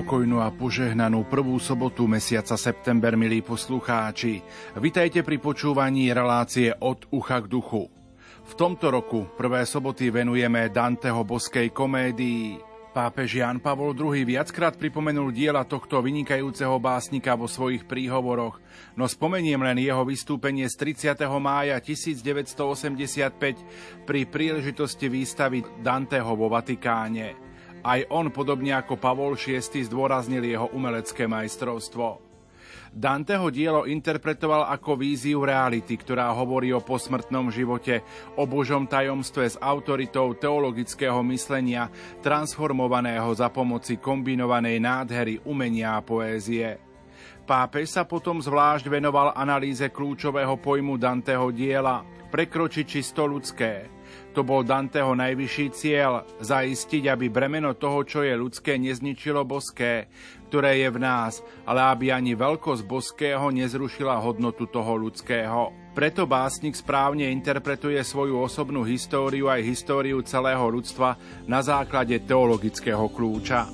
pokojnú a požehnanú prvú sobotu mesiaca september, milí poslucháči. Vitajte pri počúvaní relácie od ucha k duchu. V tomto roku prvé soboty venujeme Danteho boskej komédii. Pápež Jan Pavol II viackrát pripomenul diela tohto vynikajúceho básnika vo svojich príhovoroch, no spomeniem len jeho vystúpenie z 30. mája 1985 pri príležitosti výstavy Danteho vo Vatikáne. Aj on, podobne ako Pavol VI, zdôraznil jeho umelecké majstrovstvo. Danteho dielo interpretoval ako víziu reality, ktorá hovorí o posmrtnom živote, o Božom tajomstve s autoritou teologického myslenia, transformovaného za pomoci kombinovanej nádhery umenia a poézie. Pápež sa potom zvlášť venoval analýze kľúčového pojmu Danteho diela, prekročiť čisto ľudské – to bol Danteho najvyšší cieľ, zaistiť, aby bremeno toho, čo je ľudské, nezničilo boské, ktoré je v nás, ale aby ani veľkosť boského nezrušila hodnotu toho ľudského. Preto básnik správne interpretuje svoju osobnú históriu aj históriu celého ľudstva na základe teologického kľúča.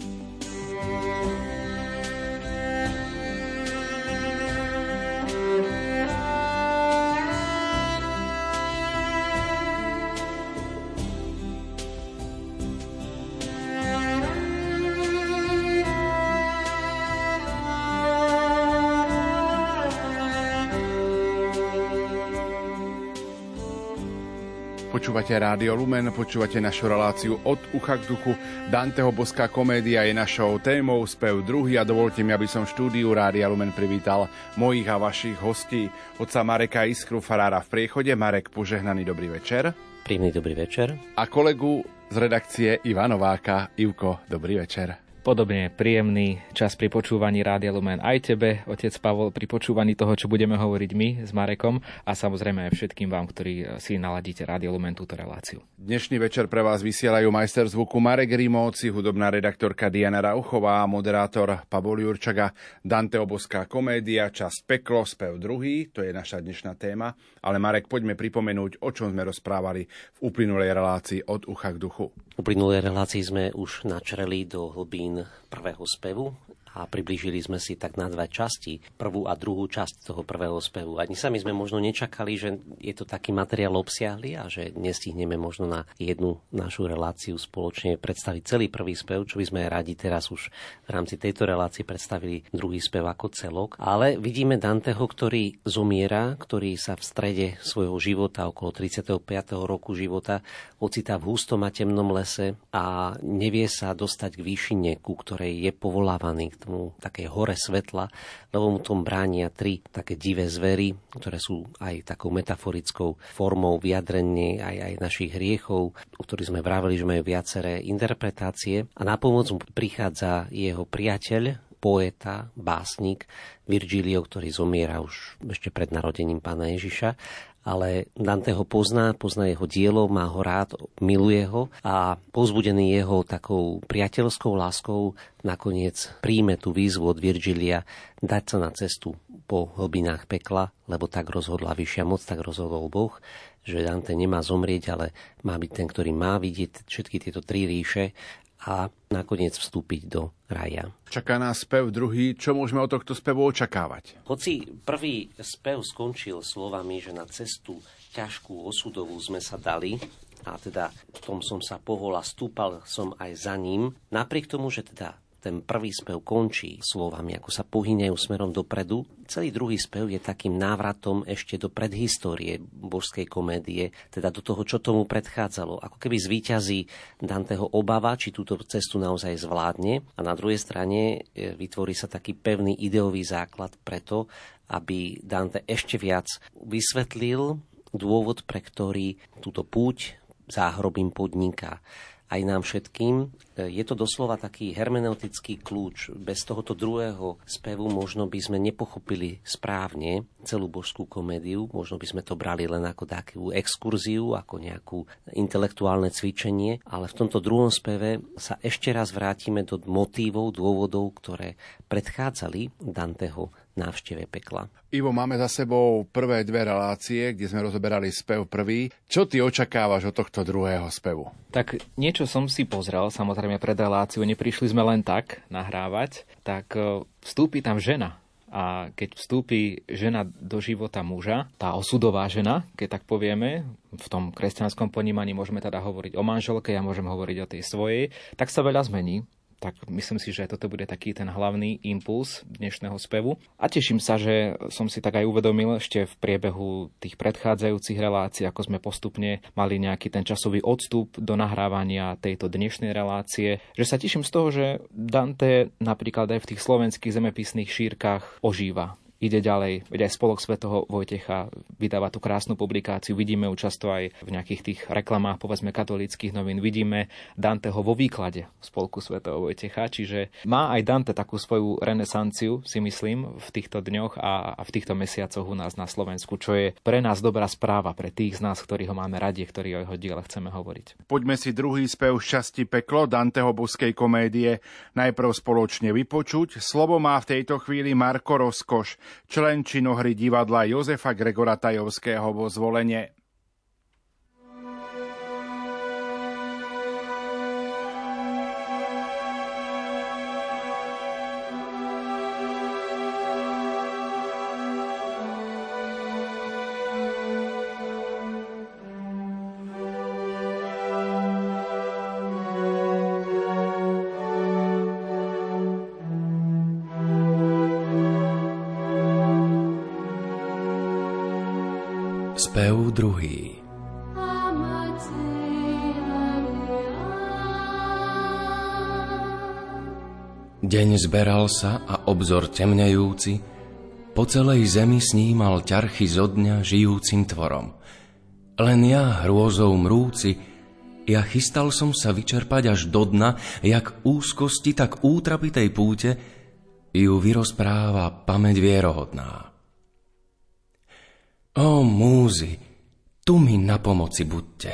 Počúvate Rádio Lumen, počúvate našu reláciu od ucha k duchu. Danteho boská komédia je našou témou, spev druhý a dovolte mi, aby som v štúdiu Rádia Lumen privítal mojich a vašich hostí. Otca Mareka Iskru, farára v priechode. Marek, požehnaný dobrý večer. Príjemný dobrý večer. A kolegu z redakcie Ivanováka. Ivko, dobrý večer. Podobne príjemný čas pri počúvaní Rádia Lumen aj tebe, otec Pavol, pri počúvaní toho, čo budeme hovoriť my s Marekom a samozrejme aj všetkým vám, ktorí si naladíte Rádio Lumen túto reláciu. Dnešný večer pre vás vysielajú majster zvuku Marek Rimóci, hudobná redaktorka Diana Rauchová, moderátor Pavol Jurčaga, Dante Oboská komédia, čas Peklo, spev druhý, to je naša dnešná téma. Ale Marek, poďme pripomenúť, o čom sme rozprávali v uplynulej relácii od ucha k duchu. V uplynulej relácii sme už načreli do hlbín prvého spevu a priblížili sme si tak na dve časti, prvú a druhú časť toho prvého spevu. Ani sami sme možno nečakali, že je to taký materiál obsiahly a že nestihneme možno na jednu našu reláciu spoločne predstaviť celý prvý spev, čo by sme radi teraz už v rámci tejto relácie predstavili druhý spev ako celok. Ale vidíme Danteho, ktorý zomiera, ktorý sa v strede svojho života, okolo 35. roku života, ocitá v hustom a temnom lese a nevie sa dostať k výšine, ku ktorej je povolávaný, tomu také hore svetla, lebo mu tom bránia tri také divé zvery, ktoré sú aj takou metaforickou formou vyjadrenie aj, aj našich hriechov, o ktorých sme vraveli, že majú viaceré interpretácie. A na pomoc mu prichádza jeho priateľ, poeta, básnik Virgilio, ktorý zomiera už ešte pred narodením pána Ježiša ale Dante ho pozná, pozná jeho dielo, má ho rád, miluje ho a pozbudený jeho takou priateľskou láskou. Nakoniec príjme tú výzvu od Virgilia dať sa na cestu po hlbinách pekla, lebo tak rozhodla vyššia moc, tak rozhodol Boh, že Dante nemá zomrieť, ale má byť ten, ktorý má vidieť všetky tieto tri ríše a nakoniec vstúpiť do raja. Čaká nás spev druhý. Čo môžeme od tohto spevu očakávať? Hoci prvý spev skončil slovami, že na cestu ťažkú osudovú sme sa dali, a teda v tom som sa pohol a stúpal som aj za ním, napriek tomu, že teda ten prvý spev končí slovami, ako sa pohyňajú smerom dopredu. Celý druhý spev je takým návratom ešte do predhistórie božskej komédie, teda do toho, čo tomu predchádzalo. Ako keby zvíťazí Danteho obava, či túto cestu naozaj zvládne. A na druhej strane e, vytvorí sa taký pevný ideový základ preto, aby Dante ešte viac vysvetlil dôvod, pre ktorý túto púť záhrobím podniká aj nám všetkým. Je to doslova taký hermeneutický kľúč. Bez tohoto druhého spevu možno by sme nepochopili správne celú božskú komédiu. Možno by sme to brali len ako takú exkurziu, ako nejakú intelektuálne cvičenie. Ale v tomto druhom speve sa ešte raz vrátime do motívov, dôvodov, ktoré predchádzali Danteho návšteve pekla. Ivo, máme za sebou prvé dve relácie, kde sme rozoberali spev prvý. Čo ty očakávaš od tohto druhého spevu? Tak niečo som si pozrel, samozrejme pred reláciu, neprišli sme len tak nahrávať, tak e, vstúpi tam žena a keď vstúpi žena do života muža, tá osudová žena, keď tak povieme, v tom kresťanskom ponímaní môžeme teda hovoriť o manželke, ja môžem hovoriť o tej svojej, tak sa veľa zmení tak myslím si, že toto bude taký ten hlavný impuls dnešného spevu. A teším sa, že som si tak aj uvedomil ešte v priebehu tých predchádzajúcich relácií, ako sme postupne mali nejaký ten časový odstup do nahrávania tejto dnešnej relácie, že sa teším z toho, že Dante napríklad aj v tých slovenských zemepisných šírkach ožíva ide ďalej. Veď aj Spolok svätého Vojtecha vydáva tú krásnu publikáciu. Vidíme ju často aj v nejakých tých reklamách, povedzme, katolických novín. Vidíme Danteho vo výklade Spolku svätého Vojtecha. Čiže má aj Dante takú svoju renesanciu, si myslím, v týchto dňoch a, v týchto mesiacoch u nás na Slovensku, čo je pre nás dobrá správa, pre tých z nás, ktorí ho máme radi, ktorí o jeho diele chceme hovoriť. Poďme si druhý spev Šťastí peklo Danteho boskej komédie najprv spoločne vypočuť. Slovo má v tejto chvíli Marko Rozkoš, člen činohry divadla Jozefa Gregora Tajovského vo zvolenie. Deň zberal sa a obzor temnejúci po celej zemi snímal ťarchy zo dňa žijúcim tvorom. Len ja, hrôzou mrúci, ja chystal som sa vyčerpať až do dna, jak úzkosti, tak útrapitej púte, ju vyrozpráva pamäť vierohodná. O múzy, tu mi na pomoci buďte.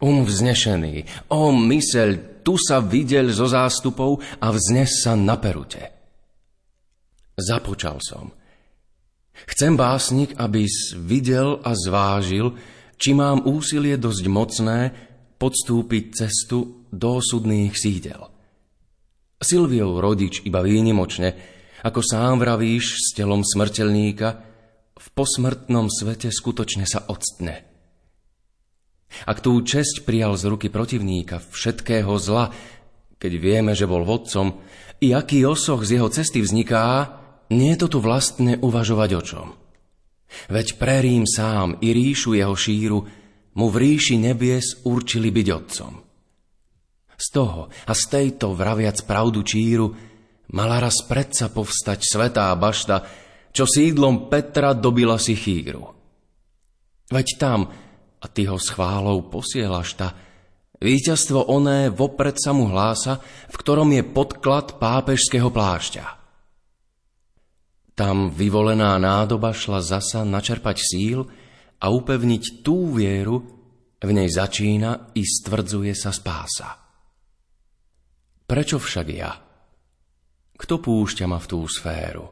Um vznešený, o myseľ, tu sa videl zo zástupov a vznes sa na perute. Započal som. Chcem básnik, aby videl a zvážil, či mám úsilie dosť mocné podstúpiť cestu do osudných sídel. Silviov rodič iba výnimočne, ako sám vravíš s telom smrteľníka, v posmrtnom svete skutočne sa odstne. Ak tú česť prijal z ruky protivníka všetkého zla, keď vieme, že bol vodcom, i aký osoch z jeho cesty vzniká, nie je to tu vlastne uvažovať o čom. Veď pre Rím sám i ríšu jeho šíru mu v ríši nebies určili byť otcom. Z toho a z tejto vraviac pravdu číru mala raz predsa povstať svetá bašta, čo sídlom Petra dobila si chýru. Veď tam, a ty ho s chválou posielaš ta, víťazstvo oné vopred sa mu hlása, v ktorom je podklad pápežského plášťa. Tam vyvolená nádoba šla zasa načerpať síl a upevniť tú vieru, v nej začína i stvrdzuje sa spása. Prečo však ja? Kto púšťa ma v tú sféru?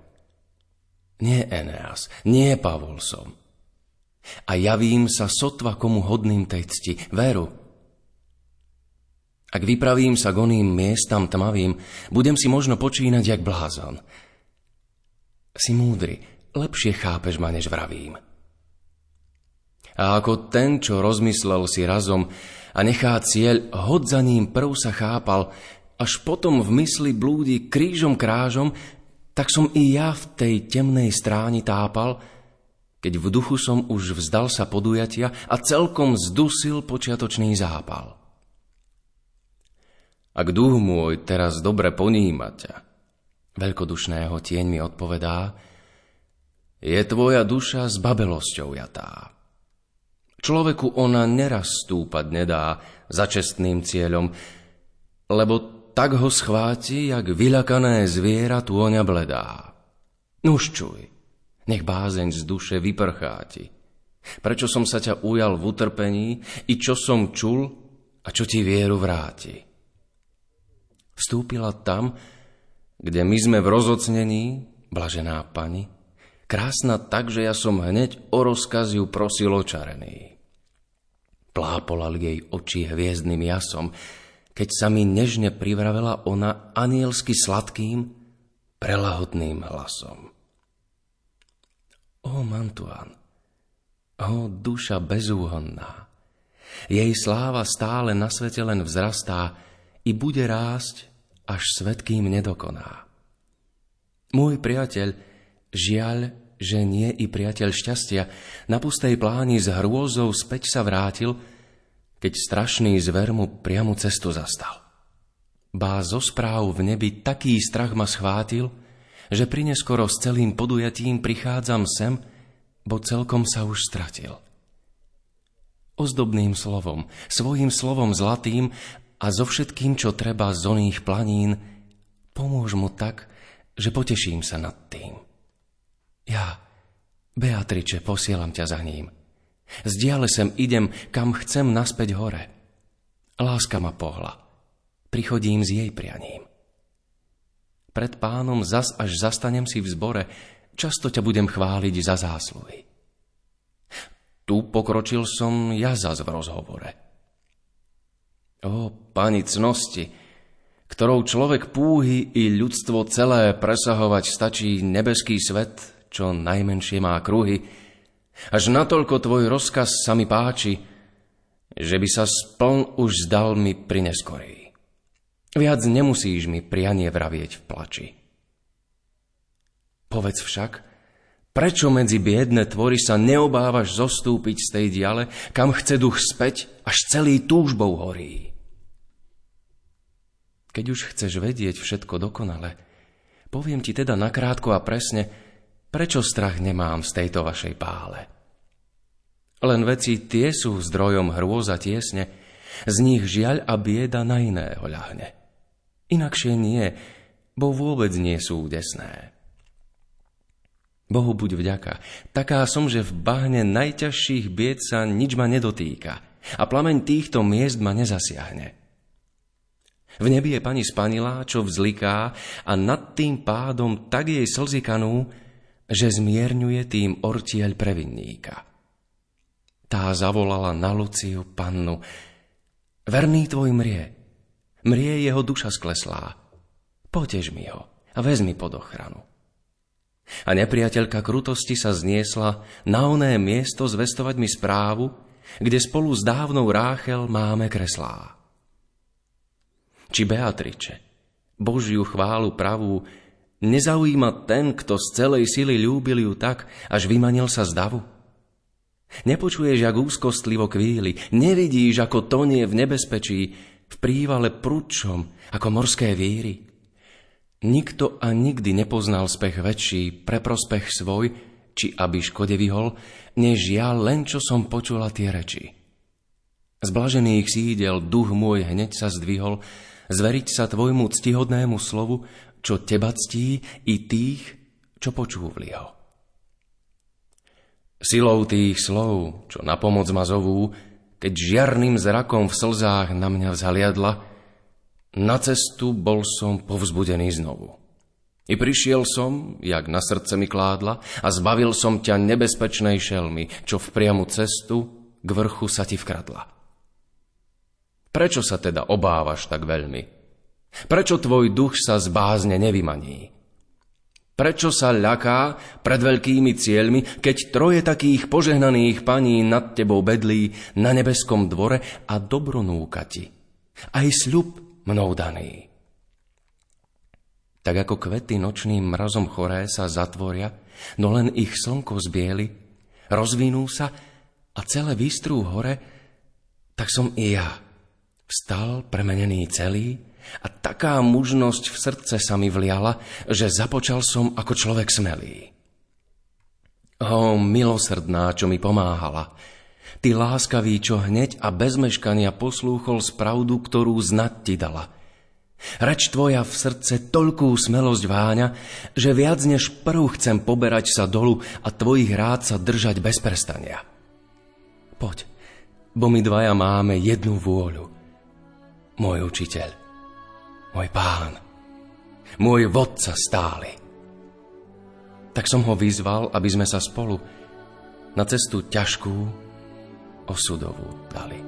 Nie Eneas, nie Pavol som. A javím sa sotva komu hodným tej cti, veru. Ak vypravím sa k oným miestam tmavým, budem si možno počínať jak blázon. Si múdry, lepšie chápeš ma, než vravím. A ako ten, čo rozmyslel si razom a nechá cieľ, hod za ním prv sa chápal, až potom v mysli blúdi krížom krážom, tak som i ja v tej temnej stráni tápal, keď v duchu som už vzdal sa podujatia a celkom zdusil počiatočný zápal. Ak duch môj teraz dobre poníma ťa, veľkodušného tieň mi odpovedá, je tvoja duša s babelosťou jatá. Človeku ona neraz stúpať nedá za čestným cieľom, lebo tak ho schváti, jak vyľakané zviera tôňa bledá. Nuž čuj, nech bázeň z duše vyprchá ti. Prečo som sa ťa ujal v utrpení, i čo som čul, a čo ti vieru vráti. Vstúpila tam, kde my sme v rozocnení, blažená pani, krásna tak, že ja som hneď o rozkaz ju prosil očarený. Plápolal jej oči hviezdnym jasom, keď sa mi nežne privravela ona anielsky sladkým, prelahodným hlasom. O Mantuan, o duša bezúhonná, jej sláva stále na svete len vzrastá i bude rásť, až svet kým nedokoná. Môj priateľ, žiaľ, že nie i priateľ šťastia, na pustej pláni s hrôzou späť sa vrátil, keď strašný zver mu priamu cestu zastal. Bá zo správ v nebi taký strach ma schvátil, že prineskoro s celým podujatím prichádzam sem, bo celkom sa už stratil. Ozdobným slovom, svojim slovom zlatým a so všetkým, čo treba z oných planín, pomôž mu tak, že poteším sa nad tým. Ja, Beatriče, posielam ťa za ním. Z sem idem, kam chcem naspäť hore. Láska ma pohla. Prichodím s jej prianím. Pred pánom zas až zastanem si v zbore, často ťa budem chváliť za zásluhy. Tu pokročil som ja zas v rozhovore. O, pani cnosti, ktorou človek púhy i ľudstvo celé presahovať stačí nebeský svet, čo najmenšie má kruhy, až natoľko tvoj rozkaz sa mi páči, že by sa spln už zdal mi pri neskorej. Viac nemusíš mi prianie vravieť v plači. Povedz však, prečo medzi biedne tvory sa neobávaš zostúpiť z tej diale, kam chce duch späť, až celý túžbou horí. Keď už chceš vedieť všetko dokonale, poviem ti teda nakrátko a presne, Prečo strach nemám z tejto vašej pále? Len veci tie sú zdrojom hrôza tiesne, z nich žiaľ a bieda na iného ľahne. Inakšie nie, bo vôbec nie sú desné. Bohu buď vďaka, taká som, že v bahne najťažších bied sa nič ma nedotýka a plameň týchto miest ma nezasiahne. V nebi je pani spanilá, čo vzliká a nad tým pádom tak jej slzy kanú, že zmierňuje tým ortieľ previnníka. Tá zavolala na Luciu pannu. Verný tvoj mrie, mrie jeho duša skleslá. Potež mi ho a vezmi pod ochranu. A nepriateľka krutosti sa zniesla na oné miesto zvestovať mi správu, kde spolu s dávnou Ráchel máme kreslá. Či Beatriče, Božiu chválu pravú, Nezaujíma ten, kto z celej sily ľúbil ju tak, až vymanil sa z davu? Nepočuješ, jak úzkostlivo kvíli, nevidíš, ako tonie v nebezpečí, v prívale prúčom, ako morské víry. Nikto a nikdy nepoznal spech väčší pre prospech svoj, či aby škode vyhol, než ja len čo som počula tie reči. Z blažených sídel duch môj hneď sa zdvihol, zveriť sa tvojmu ctihodnému slovu, čo teba ctí, i tých, čo počúvli ho. Silou tých slov, čo na pomoc ma zovú, keď žiarným zrakom v slzách na mňa vzhliadla, na cestu bol som povzbudený znovu. I prišiel som, jak na srdce mi kládla, a zbavil som ťa nebezpečnej šelmy, čo v priamu cestu k vrchu sa ti vkradla. Prečo sa teda obávaš tak veľmi? Prečo tvoj duch sa z bázne nevymaní? Prečo sa ľaká pred veľkými cieľmi, keď troje takých požehnaných paní nad tebou bedlí na nebeskom dvore a dobro núka ti? Aj sľub mnou daný. Tak ako kvety nočným mrazom choré sa zatvoria, no len ich slnko zbieli, rozvinú sa a celé vystrú hore, tak som i ja vstal premenený celý, a taká mužnosť v srdce sa mi vliala, že započal som ako človek smelý. O, milosrdná, čo mi pomáhala. Ty láskavý, čo hneď a bez meškania poslúchol spravdu, ktorú znať ti dala. Reč tvoja v srdce toľkú smelosť váňa, že viac než prv chcem poberať sa dolu a tvojich rád sa držať bez prestania. Poď, bo my dvaja máme jednu vôľu. Môj učiteľ, môj pán, môj vodca stály. Tak som ho vyzval, aby sme sa spolu na cestu ťažkú osudovú dali.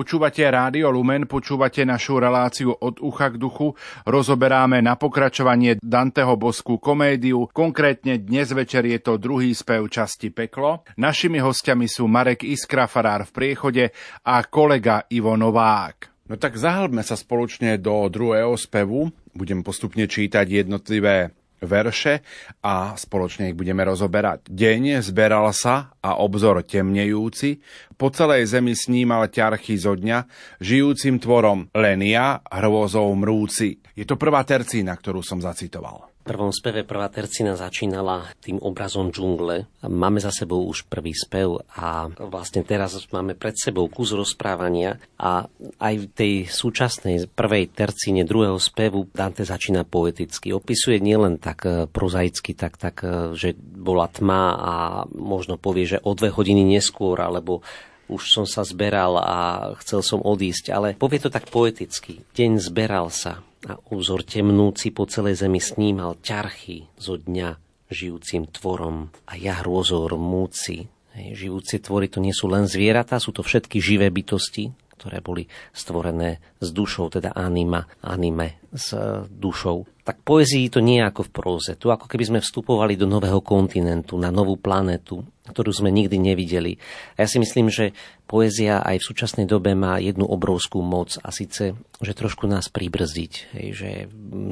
Počúvate Rádio Lumen, počúvate našu reláciu od ucha k duchu. Rozoberáme na pokračovanie Danteho boskú komédiu. Konkrétne dnes večer je to druhý spev časti Peklo. Našimi hostiami sú Marek Iskra, farár v priechode a kolega Ivo Novák. No tak zahlbme sa spoločne do druhého spevu. Budem postupne čítať jednotlivé verše a spoločne ich budeme rozoberať. Deň zberal sa a obzor temnejúci, po celej zemi snímal ťarchy zo dňa, žijúcim tvorom len ja, hrôzou mrúci. Je to prvá tercína, ktorú som zacitoval prvom speve prvá tercina začínala tým obrazom džungle. Máme za sebou už prvý spev a vlastne teraz máme pred sebou kus rozprávania a aj v tej súčasnej prvej tercine druhého spevu Dante začína poeticky. Opisuje nielen tak e, prozaicky, tak, tak e, že bola tma a možno povie, že o dve hodiny neskôr, alebo už som sa zberal a chcel som odísť, ale povie to tak poeticky. Deň zberal sa, a úzor temnúci po celej zemi snímal ťarchy zo dňa žijúcim tvorom a ja hrôzor múci. Hej, žijúce tvory to nie sú len zvieratá, sú to všetky živé bytosti, ktoré boli stvorené s dušou, teda anima, anime s dušou. Tak poezii to nie je ako v próze. Tu ako keby sme vstupovali do nového kontinentu, na novú planetu, ktorú sme nikdy nevideli. A ja si myslím, že poézia aj v súčasnej dobe má jednu obrovskú moc a síce, že trošku nás pribrzdiť. Hej, že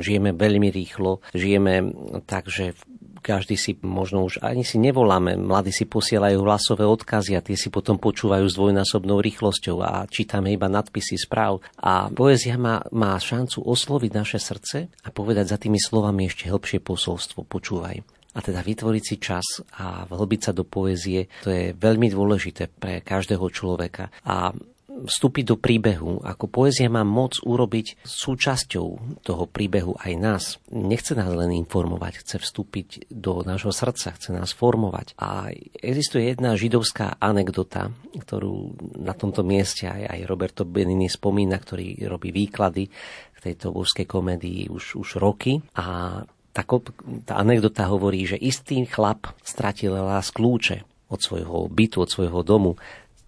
žijeme veľmi rýchlo, žijeme tak, že každý si možno už ani si nevoláme. Mladí si posielajú hlasové odkazy a tie si potom počúvajú s dvojnásobnou rýchlosťou a čítame iba nadpisy správ. A poézia má, má šancu osloviť naše srdce a povedať za tými slovami ešte hĺbšie posolstvo. Počúvaj. A teda vytvoriť si čas a vhlbiť sa do poézie, to je veľmi dôležité pre každého človeka. A vstúpiť do príbehu. Ako poézia má moc urobiť súčasťou toho príbehu aj nás. Nechce nás len informovať, chce vstúpiť do nášho srdca, chce nás formovať. A existuje jedna židovská anekdota, ktorú na tomto mieste aj, aj Roberto Benini spomína, ktorý robí výklady k tejto božskej komédii už, už roky. A tá, tá anekdota hovorí, že istý chlap stratil lás kľúče od svojho bytu, od svojho domu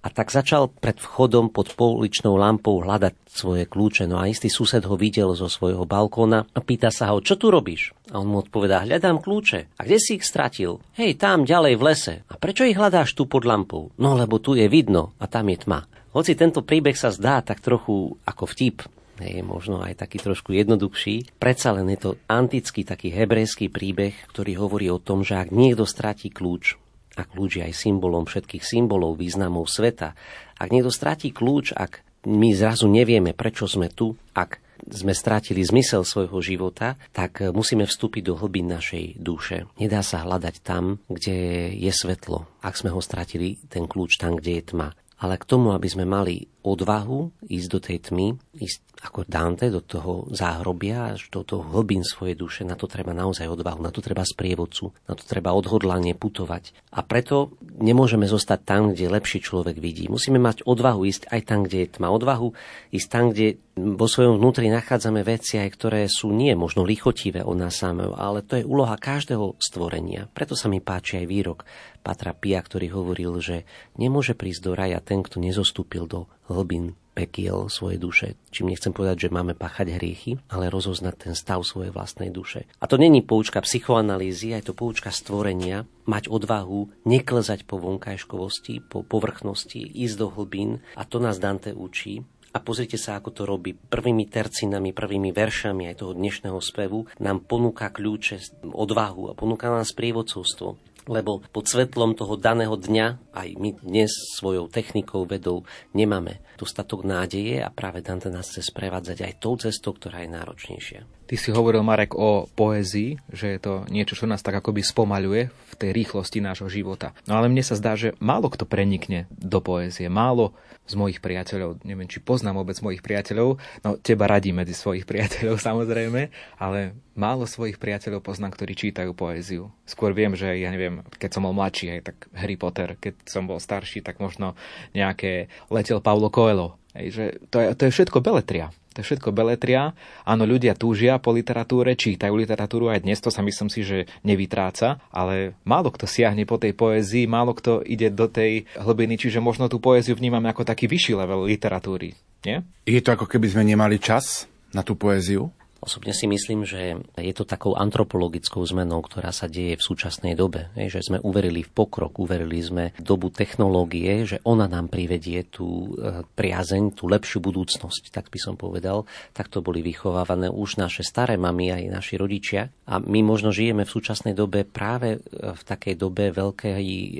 a tak začal pred vchodom pod pouličnou lampou hľadať svoje kľúče. No a istý sused ho videl zo svojho balkóna a pýta sa ho, čo tu robíš? A on mu odpovedá, hľadám kľúče. A kde si ich stratil? Hej, tam ďalej v lese. A prečo ich hľadáš tu pod lampou? No lebo tu je vidno a tam je tma. Hoci tento príbeh sa zdá tak trochu ako vtip, je možno aj taký trošku jednoduchší. Predsa len je to antický taký hebrejský príbeh, ktorý hovorí o tom, že ak niekto stratí kľúč, a kľúč je aj symbolom všetkých symbolov, významov sveta. Ak niekto stratí kľúč, ak my zrazu nevieme, prečo sme tu, ak sme strátili zmysel svojho života, tak musíme vstúpiť do hlbín našej duše. Nedá sa hľadať tam, kde je svetlo. Ak sme ho stratili, ten kľúč tam, kde je tma. Ale k tomu, aby sme mali odvahu ísť do tej tmy, ísť ako Dante do toho záhrobia, až do toho hlbín svojej duše, na to treba naozaj odvahu, na to treba sprievodcu, na to treba odhodlanie putovať. A preto nemôžeme zostať tam, kde lepší človek vidí. Musíme mať odvahu ísť aj tam, kde je tma. Odvahu ísť tam, kde vo svojom vnútri nachádzame veci, aj ktoré sú nie možno lichotivé od nás samého, ale to je úloha každého stvorenia. Preto sa mi páči aj výrok Patra Pia, ktorý hovoril, že nemôže prísť do raja ten, kto nezostúpil do hlbín pekiel svojej duše. Čím nechcem povedať, že máme páchať hriechy, ale rozoznať ten stav svojej vlastnej duše. A to není poučka psychoanalýzy, aj to poučka stvorenia, mať odvahu neklezať po vonkajškovosti, po povrchnosti, ísť do hlbín a to nás Dante učí. A pozrite sa, ako to robí. Prvými tercinami, prvými veršami aj toho dnešného spevu nám ponúka kľúče, odvahu a ponúka nám sprievodcovstvo lebo pod svetlom toho daného dňa aj my dnes svojou technikou, vedou nemáme dostatok nádeje a práve Dante nás chce sprevádzať aj tou cestou, ktorá je náročnejšia. Ty si hovoril, Marek, o poézii, že je to niečo, čo nás tak akoby spomaľuje v tej rýchlosti nášho života. No ale mne sa zdá, že málo kto prenikne do poézie. Málo z mojich priateľov, neviem, či poznám vôbec mojich priateľov, no teba radí medzi svojich priateľov samozrejme, ale málo svojich priateľov poznám, ktorí čítajú poéziu. Skôr viem, že ja neviem, keď som bol mladší, aj tak Harry Potter, keď som bol starší, tak možno nejaké letel Paulo Coelho. Hej, že to, je, to je všetko beletria. To je všetko beletria. Áno, ľudia túžia po literatúre, čítajú literatúru aj dnes, to sa myslím si, že nevytráca, ale málo kto siahne po tej poézii, málo kto ide do tej hlbiny, čiže možno tú poéziu vnímame ako taký vyšší level literatúry. Nie? Je to ako keby sme nemali čas na tú poéziu? Osobne si myslím, že je to takou antropologickou zmenou, ktorá sa deje v súčasnej dobe. Že sme uverili v pokrok, uverili sme dobu technológie, že ona nám privedie tú e, priazeň, tú lepšiu budúcnosť, tak by som povedal. Takto boli vychovávané už naše staré mamy aj naši rodičia. A my možno žijeme v súčasnej dobe práve e, v takej dobe veľkej e,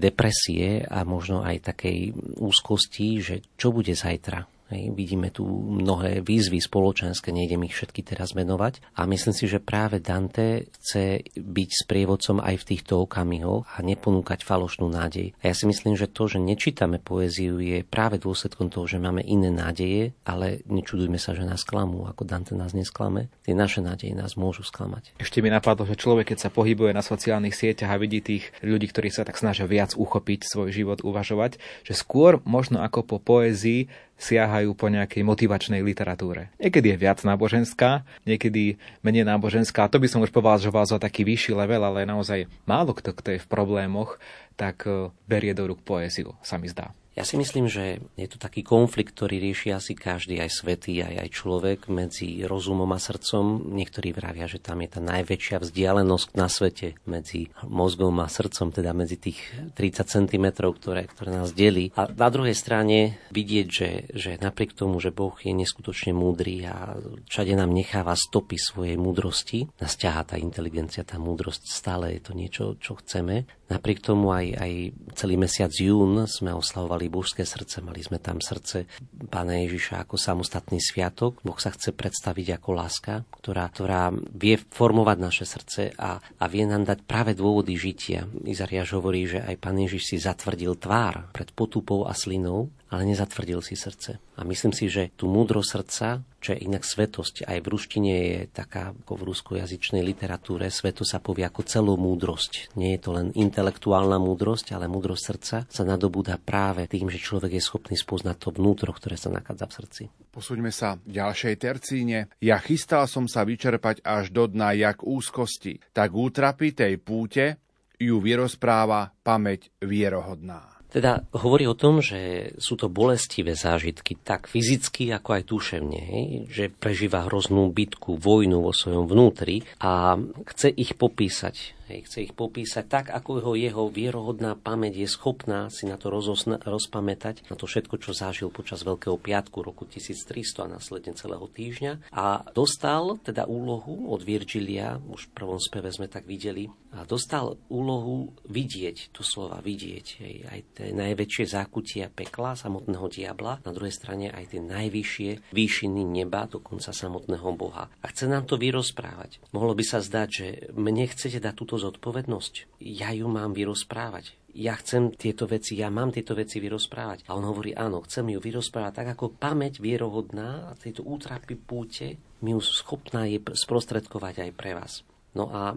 depresie a možno aj takej úzkosti, že čo bude zajtra Hej, vidíme tu mnohé výzvy spoločenské, nejdem ich všetky teraz menovať. A myslím si, že práve Dante chce byť sprievodcom aj v týchto okamihoch a neponúkať falošnú nádej. A ja si myslím, že to, že nečítame poéziu, je práve dôsledkom toho, že máme iné nádeje, ale nečudujme sa, že nás klamú, ako Dante nás nesklame. Tie naše nádeje nás môžu sklamať. Ešte mi napadlo, že človek, keď sa pohybuje na sociálnych sieťach a vidí tých ľudí, ktorí sa tak snažia viac uchopiť svoj život, uvažovať, že skôr možno ako po poézii siahajú po nejakej motivačnej literatúre. Niekedy je viac náboženská, niekedy menej náboženská. To by som už považoval za taký vyšší level, ale naozaj málo kto, kto je v problémoch, tak eh, berie do rúk poéziu, sa mi zdá. Ja si myslím, že je to taký konflikt, ktorý rieši asi každý, aj svetý, aj, aj človek medzi rozumom a srdcom. Niektorí vravia, že tam je tá najväčšia vzdialenosť na svete medzi mozgom a srdcom, teda medzi tých 30 cm, ktoré, ktoré nás delí. A na druhej strane vidieť, že, že napriek tomu, že Boh je neskutočne múdry a všade nám necháva stopy svojej múdrosti, nás ťahá tá inteligencia, tá múdrosť, stále je to niečo, čo chceme. Napriek tomu aj, aj celý mesiac jún sme oslavovali božské srdce, mali sme tam srdce Pána Ježiša ako samostatný sviatok. Boh sa chce predstaviť ako láska, ktorá, ktorá vie formovať naše srdce a, a vie nám dať práve dôvody žitia. Izariáš hovorí, že aj Pán Ježiš si zatvrdil tvár pred potupou a slinou, ale nezatvrdil si srdce. A myslím si, že tú múdro srdca, čo je inak svetosť, aj v ruštine je taká, ako v ruskojazyčnej literatúre, sveto sa povie ako celú múdrosť. Nie je to len intelektuálna múdrosť, ale múdrosť srdca sa nadobúda práve tým, že človek je schopný spoznať to vnútro, ktoré sa nachádza v srdci. Posúďme sa v ďalšej tercíne. Ja chystal som sa vyčerpať až do dna jak úzkosti, tak útrapy tej púte ju vyrozpráva pamäť vierohodná. Teda hovorí o tom, že sú to bolestivé zážitky, tak fyzicky, ako aj duševne. Hej? Že prežíva hroznú bitku, vojnu vo svojom vnútri a chce ich popísať Hej, chce ich popísať tak, ako ho jeho vierohodná pamäť je schopná si na to rozosna, rozpamätať, na to všetko, čo zažil počas Veľkého piatku roku 1300 a následne celého týždňa. A dostal teda úlohu od Virgilia, už v prvom speve sme tak videli, a dostal úlohu vidieť, to slova vidieť, hej, aj tie najväčšie zákutia pekla samotného diabla, na druhej strane aj tie najvyššie výšiny neba, dokonca samotného Boha. A chce nám to vyrozprávať. Mohlo by sa zdať, že mne chcete dať túto zodpovednosť. Ja ju mám vyrozprávať. Ja chcem tieto veci, ja mám tieto veci vyrozprávať. A on hovorí, áno, chcem ju vyrozprávať tak, ako pamäť vierohodná a tieto útrapy púte mi ju schopná je sprostredkovať aj pre vás. No a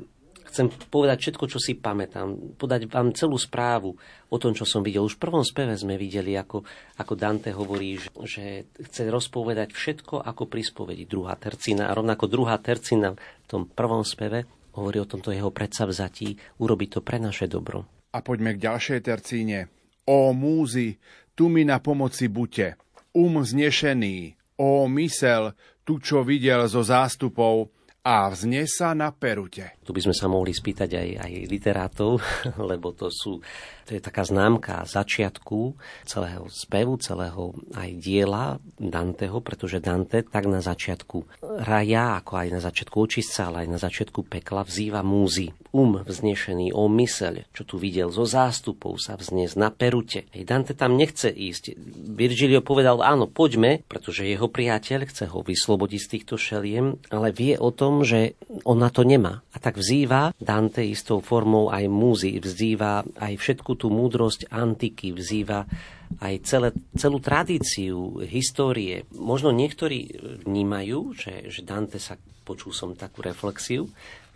chcem povedať všetko, čo si pamätám, podať vám celú správu o tom, čo som videl. Už v prvom speve sme videli, ako, ako Dante hovorí, že, že chce rozpovedať všetko ako pri spovedi druhá tercina. A rovnako druhá tercina v tom prvom speve hovorí o tomto jeho predsavzatí, urobiť to pre naše dobro. A poďme k ďalšej tercíne. Ó múzy, tu mi na pomoci buďte. Um znešený, ó mysel, tu čo videl zo zástupov, a vzne sa na perute. Tu by sme sa mohli spýtať aj, aj literátov, lebo to sú to je taká známka začiatku celého spevu, celého aj diela Danteho, pretože Dante tak na začiatku raja, ako aj na začiatku očistca, ale aj na začiatku pekla vzýva múzy. Um vznešený, o myseľ, čo tu videl zo zástupov sa vzniesť na perute. Ej, Dante tam nechce ísť. Virgilio povedal, áno, poďme, pretože jeho priateľ chce ho vyslobodiť z týchto šeliem, ale vie o tom, že on na to nemá. A tak vzýva Dante istou formou aj múzy, vzýva aj všetku tú múdrosť antiky, vzýva aj celé, celú tradíciu histórie. Možno niektorí vnímajú, že, že Dante sa, počul som takú reflexiu,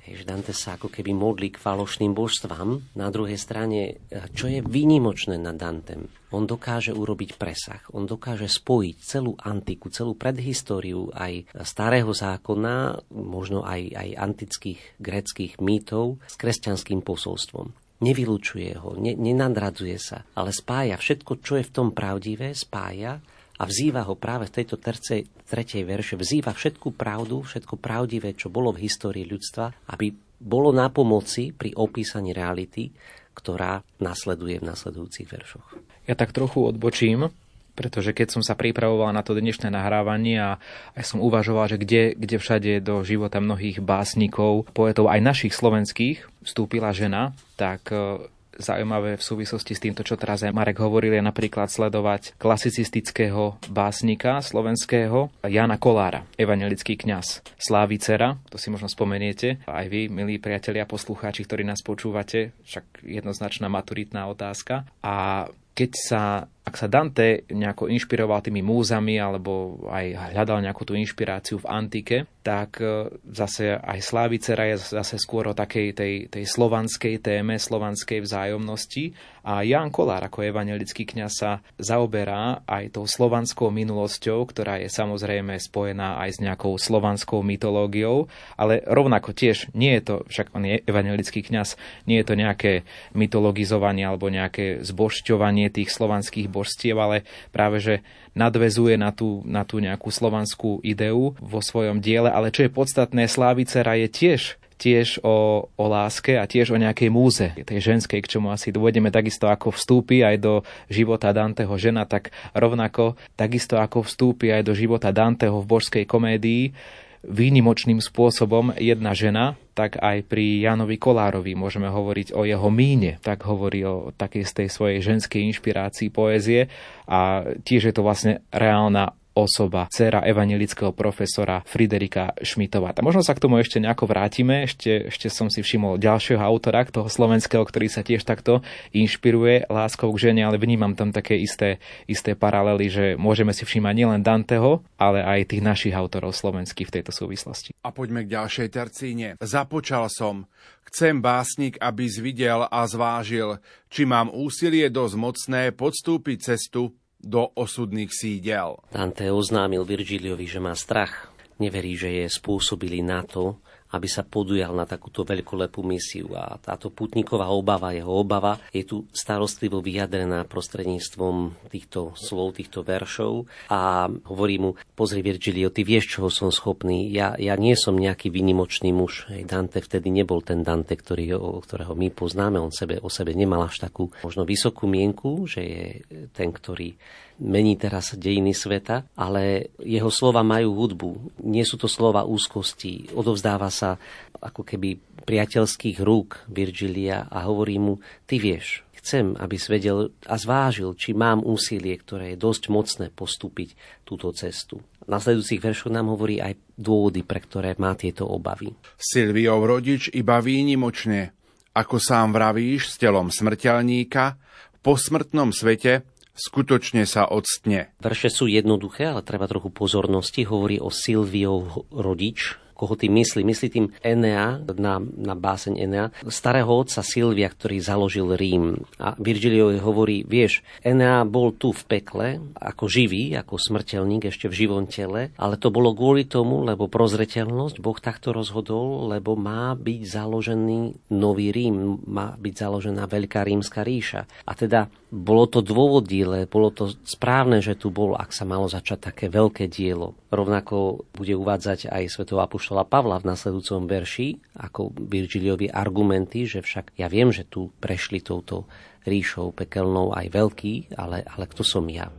že Dante sa ako keby modlí k falošným božstvám. Na druhej strane, čo je výnimočné na Dantem? On dokáže urobiť presah, on dokáže spojiť celú antiku, celú predhistóriu aj starého zákona, možno aj, aj antických greckých mýtov s kresťanským posolstvom nevylučuje ho, ne, nenadradzuje sa, ale spája všetko, čo je v tom pravdivé, spája a vzýva ho práve v tejto tercej, tretej verše, vzýva všetku pravdu, všetko pravdivé, čo bolo v histórii ľudstva, aby bolo na pomoci pri opísaní reality, ktorá nasleduje v nasledujúcich veršoch. Ja tak trochu odbočím, pretože keď som sa pripravoval na to dnešné nahrávanie a aj som uvažoval, že kde, kde všade do života mnohých básnikov, poetov, aj našich slovenských vstúpila žena, tak e, zaujímavé v súvislosti s týmto, čo teraz aj Marek hovoril, je napríklad sledovať klasicistického básnika slovenského Jana Kolára, evangelický kňaz Slávicera, to si možno spomeniete, aj vy, milí priatelia, poslucháči, ktorí nás počúvate, však jednoznačná maturitná otázka. A keď sa ak sa Dante nejako inšpiroval tými múzami alebo aj hľadal nejakú tú inšpiráciu v antike, tak e, zase aj Slávicera je zase skôr o takej tej, tej slovanskej téme, slovanskej vzájomnosti. A Jan Kolár ako evangelický kňaz sa zaoberá aj tou slovanskou minulosťou, ktorá je samozrejme spojená aj s nejakou slovanskou mytológiou, ale rovnako tiež nie je to, však on je evangelický kňaz, nie je to nejaké mytologizovanie alebo nejaké zbožťovanie tých slovanských božstiev, ale práve, že nadvezuje na tú, na tú nejakú slovanskú ideu vo svojom diele, ale čo je podstatné, Slávicera je tiež tiež o, o láske a tiež o nejakej múze, tej ženskej, k čomu asi dôjdeme. Takisto ako vstúpi aj do života Danteho žena, tak rovnako takisto ako vstúpi aj do života Danteho v božskej komédii, výnimočným spôsobom jedna žena, tak aj pri Janovi Kolárovi môžeme hovoriť o jeho míne, tak hovorí o takej z tej svojej ženskej inšpirácii poézie a tiež je to vlastne reálna osoba, dcera evangelického profesora Friderika Šmitova. A možno sa k tomu ešte nejako vrátime. Ešte, ešte som si všimol ďalšieho autora, toho slovenského, ktorý sa tiež takto inšpiruje láskou k žene, ale vnímam tam také isté, isté paralely, že môžeme si všímať nielen Danteho, ale aj tých našich autorov slovenských v tejto súvislosti. A poďme k ďalšej tercíne. Započal som. Chcem básnik, aby zvidel a zvážil, či mám úsilie dosť mocné podstúpiť cestu do osudných sídel. Dante oznámil Virgiliovi, že má strach. Neverí, že je spôsobili na to, aby sa podujal na takúto veľkolepú misiu. A táto putníková obava, jeho obava, je tu starostlivo vyjadrená prostredníctvom týchto slov, týchto veršov. A hovorí mu, pozri Virgilio, ty vieš, čoho som schopný. Ja, ja nie som nejaký vynimočný muž. Dante vtedy nebol ten Dante, ktorý, ktorého my poznáme. On sebe, o sebe nemal až takú možno vysokú mienku, že je ten, ktorý mení teraz dejiny sveta, ale jeho slova majú hudbu. Nie sú to slova úzkosti. Odovzdáva sa ako keby priateľských rúk Virgilia a hovorí mu, ty vieš, chcem, aby svedel a zvážil, či mám úsilie, ktoré je dosť mocné postúpiť túto cestu. V nasledujúcich veršoch nám hovorí aj dôvody, pre ktoré má tieto obavy. Silviov rodič iba výnimočne, ako sám vravíš, s telom smrteľníka, v posmrtnom svete skutočne sa odstne. Verše sú jednoduché, ale treba trochu pozornosti. Hovorí o Silviov rodič, koho tým myslí. Myslí tým Enea, na, na báseň Enea, starého otca Silvia, ktorý založil Rím. A Virgilio hovorí, vieš, Enea bol tu v pekle, ako živý, ako smrteľník ešte v živom tele, ale to bolo kvôli tomu, lebo prozreteľnosť, Boh takto rozhodol, lebo má byť založený nový Rím, má byť založená veľká rímska ríša. A teda bolo to dôvodile, bolo to správne, že tu bol, ak sa malo začať také veľké dielo. Rovnako bude uvádzať aj svetov Apoštola Pavla v nasledujúcom verši, ako Virgiliovi argumenty, že však ja viem, že tu prešli touto ríšou pekelnou aj veľký, ale, ale kto som ja?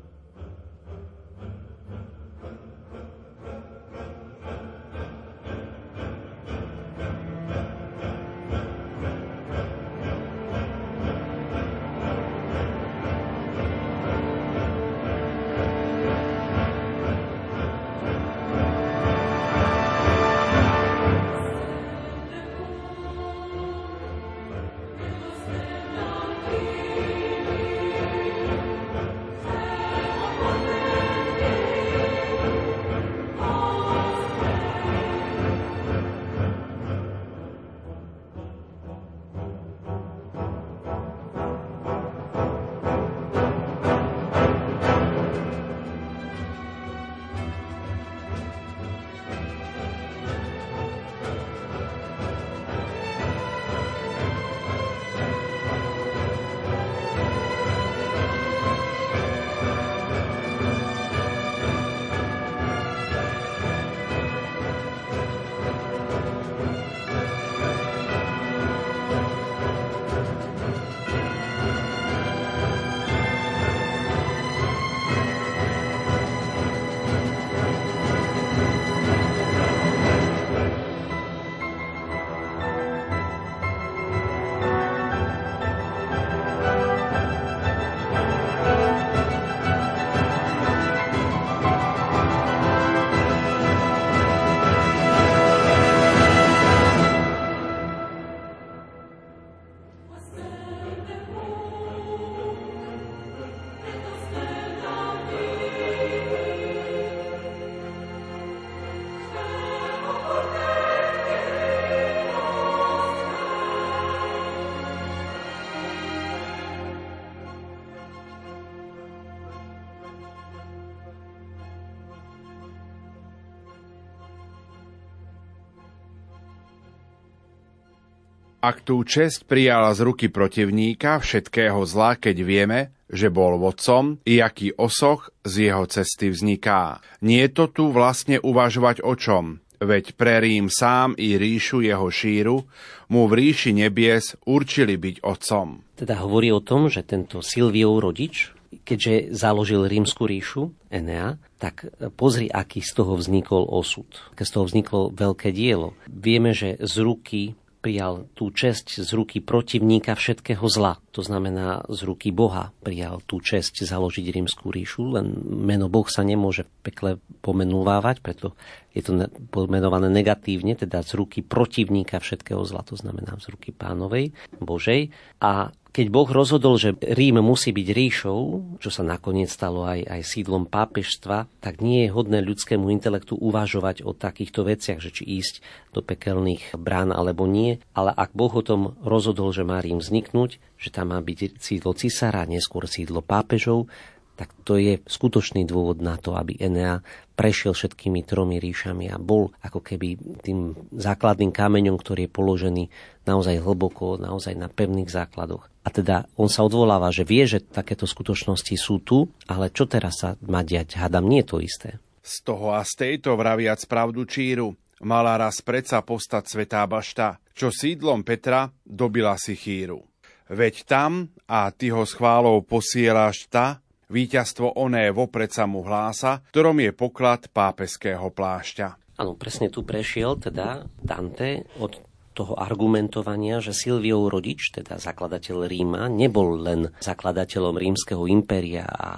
Ak tú čest prijala z ruky protivníka všetkého zla, keď vieme, že bol vodcom i aký osoch z jeho cesty vzniká. Nie to tu vlastne uvažovať o čom, veď pre Rím sám i ríšu jeho šíru mu v ríši nebies určili byť otcom. Teda hovorí o tom, že tento Silviov rodič, keďže založil rímsku ríšu, Enea, tak pozri, aký z toho vznikol osud. Keď z toho vzniklo veľké dielo. Vieme, že z ruky prijal tú česť z ruky protivníka všetkého zla. To znamená, z ruky Boha prijal tú česť založiť rímskú ríšu, len meno Boh sa nemôže pekle pomenúvávať, preto je to pomenované negatívne, teda z ruky protivníka všetkého zla, to znamená z ruky pánovej, Božej. A keď Boh rozhodol, že Rím musí byť ríšou, čo sa nakoniec stalo aj, aj sídlom pápežstva, tak nie je hodné ľudskému intelektu uvažovať o takýchto veciach, že či ísť do pekelných brán alebo nie. Ale ak Boh o tom rozhodol, že má Rím vzniknúť, že tam má byť sídlo cisára, neskôr sídlo pápežov, tak to je skutočný dôvod na to, aby Enea prešiel všetkými tromi ríšami a bol ako keby tým základným kameňom, ktorý je položený naozaj hlboko, naozaj na pevných základoch. A teda on sa odvoláva, že vie, že takéto skutočnosti sú tu, ale čo teraz sa má diať? Hadam, nie je to isté. Z toho a z tejto vraviac pravdu číru, mala raz predsa postať svetá bašta, čo sídlom Petra dobila si chýru. Veď tam, a ty ho s chválou posieláš ta, Výťazstvo oné vopred sa mu hlása, ktorom je poklad pápeského plášťa. Áno, presne tu prešiel teda Dante od toho argumentovania, že Silviov rodič, teda zakladateľ Ríma, nebol len zakladateľom rímskeho impéria a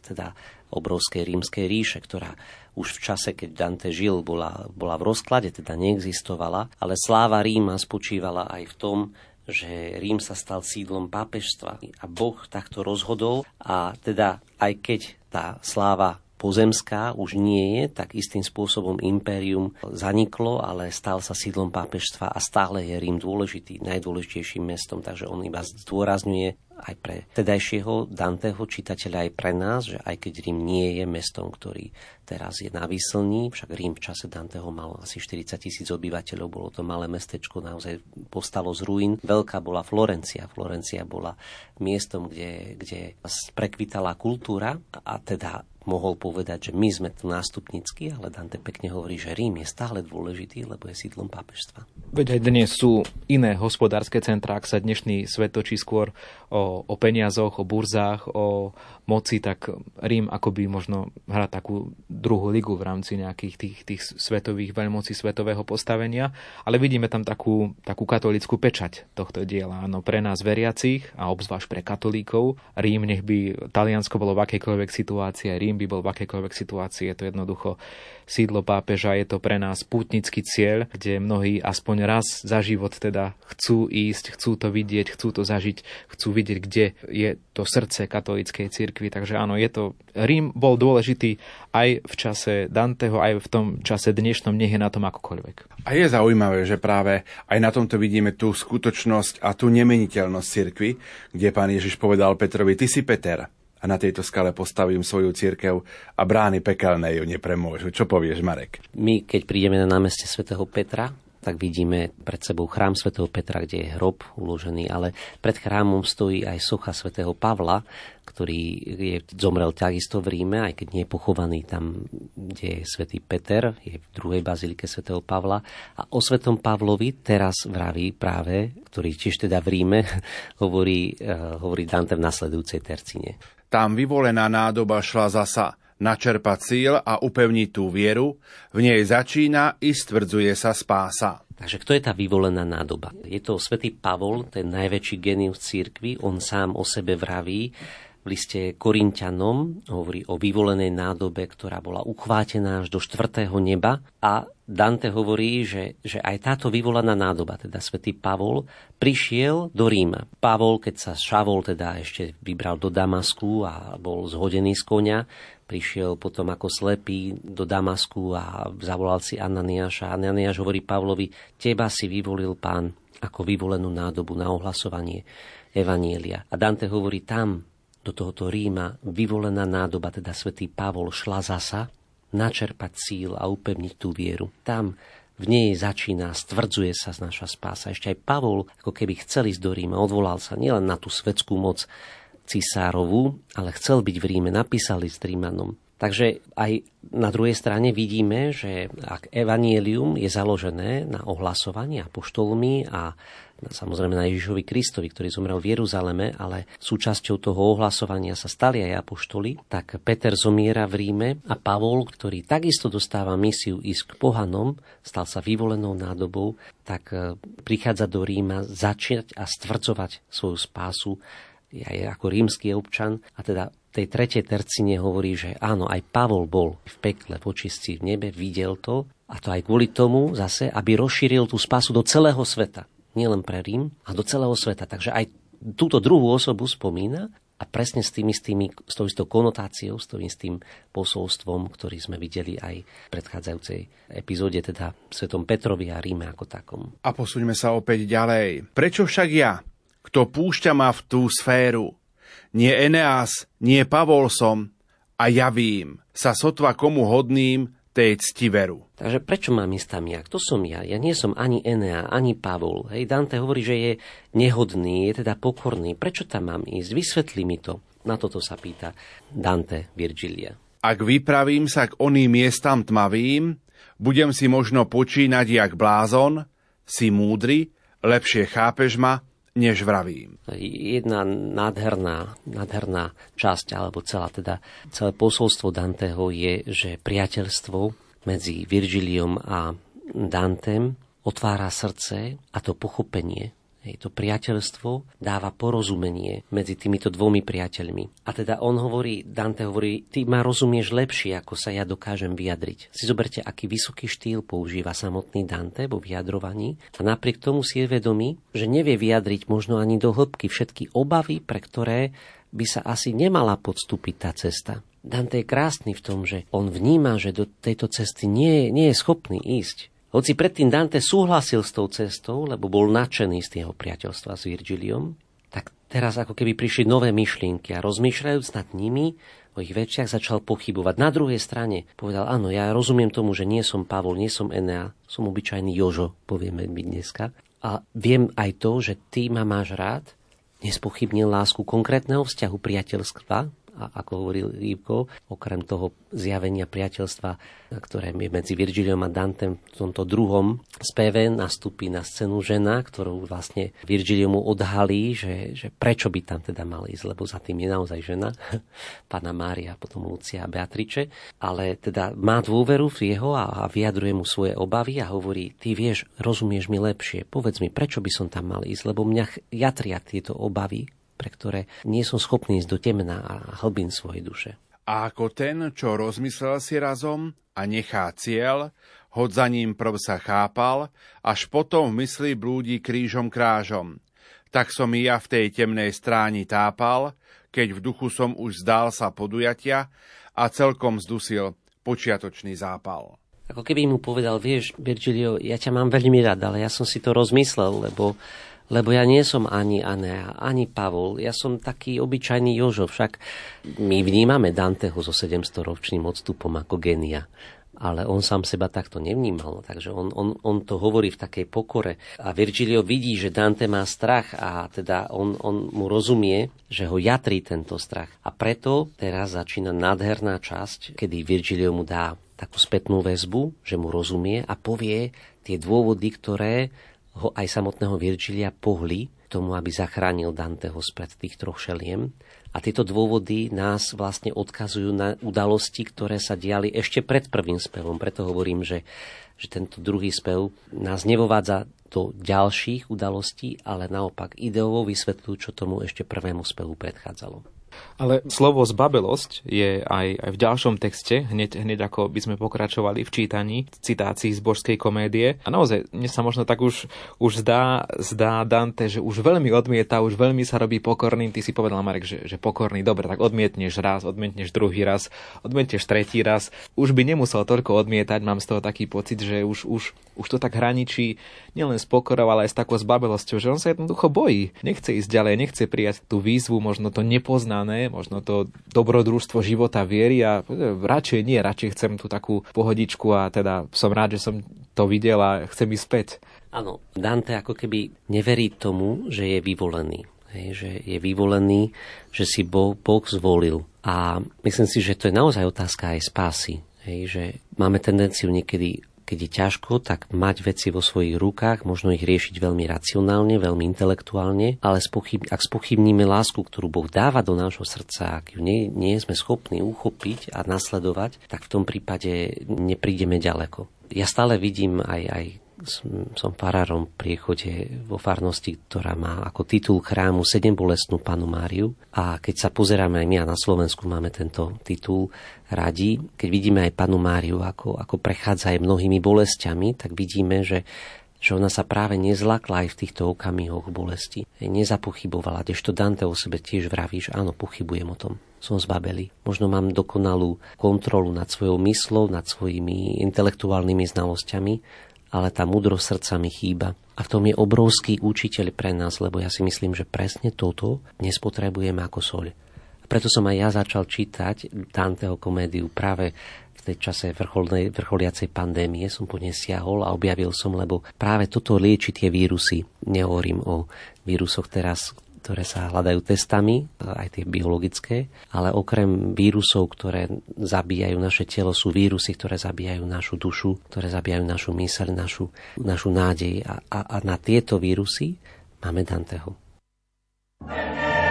teda obrovskej rímskej ríše, ktorá už v čase, keď Dante žil, bola, bola v rozklade, teda neexistovala, ale sláva Ríma spočívala aj v tom, že Rím sa stal sídlom pápežstva. A Boh takto rozhodol a teda aj keď tá sláva pozemská už nie je, tak istým spôsobom impérium zaniklo, ale stal sa sídlom pápežstva a stále je Rím dôležitý, najdôležitejším mestom, takže on iba zdôrazňuje aj pre tedajšieho Danteho čitateľa, aj pre nás, že aj keď Rím nie je mestom, ktorý teraz je na výslní, však Rím v čase Danteho mal asi 40 tisíc obyvateľov, bolo to malé mestečko, naozaj povstalo z ruín. Veľká bola Florencia. Florencia bola miestom, kde, kde prekvitala kultúra a teda mohol povedať, že my sme tu nástupnícky, ale Dante pekne hovorí, že Rím je stále dôležitý, lebo je sídlom pápežstva. Veď aj dnes sú iné hospodárske centrá, ak sa dnešný svet točí skôr o, o peniazoch, o burzách, o moci, tak Rím akoby možno hrá takú druhú ligu v rámci nejakých tých, tých svetových veľmocí svetového postavenia, ale vidíme tam takú, takú katolickú pečať tohto diela. Áno, pre nás veriacich a obzvlášť pre katolíkov, Rím nech by Taliansko bolo v akejkoľvek situácii, Rím by bol v akejkoľvek situácii, je to jednoducho sídlo pápeža, je to pre nás pútnický cieľ, kde mnohí aspoň raz za život teda chcú ísť, chcú to vidieť, chcú to zažiť, chcú vidieť, kde je to srdce katolíckej cirkvi. Takže áno, je to... Rím bol dôležitý aj v čase Danteho, aj v tom čase dnešnom, nech je na tom akokoľvek. A je zaujímavé, že práve aj na tomto vidíme tú skutočnosť a tú nemeniteľnosť cirkvi, kde pán Ježiš povedal Petrovi, ty si Peter, a na tejto skale postavím svoju církev a brány pekelné ju nepremôžu. Čo povieš, Marek? My, keď prídeme na námestie svätého Petra, tak vidíme pred sebou chrám svätého Petra, kde je hrob uložený, ale pred chrámom stojí aj socha svätého Pavla, ktorý je, zomrel takisto v Ríme, aj keď nie je pochovaný tam, kde je svätý Peter, je v druhej bazilike svätého Pavla. A o svetom Pavlovi teraz vraví práve, ktorý tiež teda v Ríme, hovorí, uh, hovorí Dante v nasledujúcej tercine. Tam vyvolená nádoba šla zasa načerpať síl a upevniť tú vieru, v nej začína i stvrdzuje sa spása. Takže kto je tá vyvolená nádoba? Je to svätý Pavol, ten najväčší genius církvy, on sám o sebe vraví, v liste Korintianom hovorí o vyvolenej nádobe, ktorá bola uchvátená až do štvrtého neba a Dante hovorí, že, že aj táto vyvolaná nádoba, teda svätý Pavol, prišiel do Ríma. Pavol, keď sa Šavol teda ešte vybral do Damasku a bol zhodený z konia, prišiel potom ako slepý do Damasku a zavolal si Ananiáša. Ananiáš hovorí Pavlovi, teba si vyvolil pán ako vyvolenú nádobu na ohlasovanie Evanielia. A Dante hovorí, tam do tohoto Ríma vyvolená nádoba, teda svätý Pavol, šla zasa načerpať síl a upevniť tú vieru. Tam v nej začína, stvrdzuje sa z naša spása. Ešte aj Pavol, ako keby chcel ísť do Ríma, odvolal sa nielen na tú svetskú moc cisárovú, ale chcel byť v Ríme, napísali s Rímanom. Takže aj na druhej strane vidíme, že ak evanielium je založené na ohlasovaní apoštolmi a samozrejme na Ježišovi Kristovi, ktorý zomrel v Jeruzaleme, ale súčasťou toho ohlasovania sa stali aj apoštoli, tak Peter zomiera v Ríme a Pavol, ktorý takisto dostáva misiu ísť k pohanom, stal sa vyvolenou nádobou, tak e, prichádza do Ríma začať a stvrdzovať svoju spásu aj ako rímsky občan a teda tej tretej tercine hovorí, že áno, aj Pavol bol v pekle, v očistci v nebe, videl to a to aj kvôli tomu zase, aby rozšíril tú spasu do celého sveta. Nielen pre Rím, a do celého sveta. Takže aj túto druhú osobu spomína a presne s, tými, s, tými, s tou istou konotáciou, s tým istým posolstvom, ktorý sme videli aj v predchádzajúcej epizóde, teda Svetom Petrovi a Ríme ako takom. A posúďme sa opäť ďalej. Prečo však ja, kto púšťa ma v tú sféru, nie Eneas, nie Pavol som, a ja vím, sa sotva komu hodným tej ctiveru. Takže prečo mám ísť tam ja? Kto som ja? Ja nie som ani Enea, ani Pavol. Hej, Dante hovorí, že je nehodný, je teda pokorný. Prečo tam mám ísť? Vysvetli mi to. Na toto sa pýta Dante Virgilia. Ak vypravím sa k oným miestam tmavým, budem si možno počínať jak blázon, si múdry, lepšie chápeš ma, než vravím. Jedna nádherná, nádherná časť, alebo celá teda, celé posolstvo Danteho je, že priateľstvo medzi Virgiliom a Dantem otvára srdce a to pochopenie Hej, to priateľstvo dáva porozumenie medzi týmito dvomi priateľmi. A teda on hovorí, Dante hovorí, ty ma rozumieš lepšie, ako sa ja dokážem vyjadriť. Si zoberte, aký vysoký štýl používa samotný Dante vo vyjadrovaní a napriek tomu si je vedomý, že nevie vyjadriť možno ani do hĺbky všetky obavy, pre ktoré by sa asi nemala podstúpiť tá cesta. Dante je krásny v tom, že on vníma, že do tejto cesty nie, nie je schopný ísť. Hoci predtým Dante súhlasil s tou cestou, lebo bol nadšený z jeho priateľstva s Virgiliom, tak teraz ako keby prišli nové myšlienky a rozmýšľajúc nad nimi, o ich veciach začal pochybovať. Na druhej strane povedal, áno, ja rozumiem tomu, že nie som Pavol, nie som Enea, som obyčajný Jožo, povieme my dneska. A viem aj to, že ty ma máš rád, nespochybnil lásku konkrétneho vzťahu priateľstva, ako hovoril Rýbko, okrem toho zjavenia priateľstva, ktoré je medzi Virgiliom a Dantem v tomto druhom speve nastúpi na scénu žena, ktorú vlastne Virgilio mu odhalí, že, že prečo by tam teda mal ísť, lebo za tým je naozaj žena, pána Mária, potom Lucia a Beatriče, ale teda má dôveru v jeho a, a vyjadruje mu svoje obavy a hovorí, ty vieš, rozumieš mi lepšie, povedz mi, prečo by som tam mal ísť, lebo mňa jatria tieto obavy, pre ktoré nie som schopný ísť do temna a hlbín svojej duše. A ako ten, čo rozmyslel si razom a nechá cieľ, hod za ním prv sa chápal, až potom v mysli blúdi krížom krážom. Tak som i ja v tej temnej stráni tápal, keď v duchu som už zdal sa podujatia a celkom zdusil počiatočný zápal. Ako keby mu povedal, vieš, Virgilio, ja ťa mám veľmi rád, ale ja som si to rozmyslel, lebo lebo ja nie som ani Anea, ani Pavol, ja som taký obyčajný Jožo, však my vnímame Danteho so 700-ročným odstupom ako genia ale on sám seba takto nevnímal. Takže on, on, on to hovorí v takej pokore. A Virgilio vidí, že Dante má strach a teda on, on mu rozumie, že ho jatrí tento strach. A preto teraz začína nádherná časť, kedy Virgilio mu dá takú spätnú väzbu, že mu rozumie a povie tie dôvody, ktoré ho aj samotného Virgilia pohli tomu, aby zachránil Danteho spred tých troch šeliem. A tieto dôvody nás vlastne odkazujú na udalosti, ktoré sa diali ešte pred prvým spevom. Preto hovorím, že, že tento druhý spev nás nevovádza do ďalších udalostí, ale naopak ideovo vysvetľujú, čo tomu ešte prvému spevu predchádzalo. Ale slovo zbabelosť je aj, aj v ďalšom texte, hneď, hneď ako by sme pokračovali v čítaní citácií z božskej komédie. A naozaj, mne sa možno tak už, už zdá, zdá Dante, že už veľmi odmieta, už veľmi sa robí pokorným. Ty si povedal, Marek, že, že pokorný, dobre, tak odmietneš raz, odmietneš druhý raz, odmietneš tretí raz. Už by nemusel toľko odmietať, mám z toho taký pocit, že už, už, už to tak hraničí nielen s pokorou, ale aj s takou zbabelosťou, že on sa jednoducho bojí. Nechce ísť ďalej, nechce prijať tú výzvu, možno to nepoznané, možno to dobrodružstvo života viery a radšej nie, radšej chcem tú takú pohodičku a teda som rád, že som to videl a chcem ísť späť. Áno, Dante ako keby neverí tomu, že je vyvolený. Hej, že je vyvolený, že si Boh, boh zvolil. A myslím si, že to je naozaj otázka aj spásy. Hej, že máme tendenciu niekedy keď je ťažko, tak mať veci vo svojich rukách, možno ich riešiť veľmi racionálne, veľmi intelektuálne, ale spochyb, ak spochybníme lásku, ktorú Boh dáva do nášho srdca, ak ju nie, nie sme schopní uchopiť a nasledovať, tak v tom prípade neprídeme ďaleko. Ja stále vidím aj, aj som farárom v priechode vo farnosti, ktorá má ako titul chrámu sedem bolestnú panu Máriu. A keď sa pozeráme aj my a na Slovensku máme tento titul radi, keď vidíme aj panu Máriu, ako, ako prechádza aj mnohými bolestiami, tak vidíme, že že ona sa práve nezlakla aj v týchto okamihoch bolesti. Nezapochybovala, kdežto Dante o sebe tiež vraví, že áno, pochybujem o tom. Som zbabelý. Možno mám dokonalú kontrolu nad svojou myslou, nad svojimi intelektuálnymi znalosťami, ale tá múdrosť srdca mi chýba. A v tom je obrovský učiteľ pre nás, lebo ja si myslím, že presne toto dnes potrebujeme ako soľ. Preto som aj ja začal čítať Danteho komédiu práve v tej čase vrcholnej, vrcholiacej pandémie som po nej siahol a objavil som, lebo práve toto lieči tie vírusy. Nehovorím o vírusoch teraz, ktoré sa hľadajú testami, aj tie biologické, ale okrem vírusov, ktoré zabíjajú naše telo, sú vírusy, ktoré zabíjajú našu dušu, ktoré zabíjajú našu myseľ, našu, našu nádej. A, a, a na tieto vírusy máme Danteho. Yeah.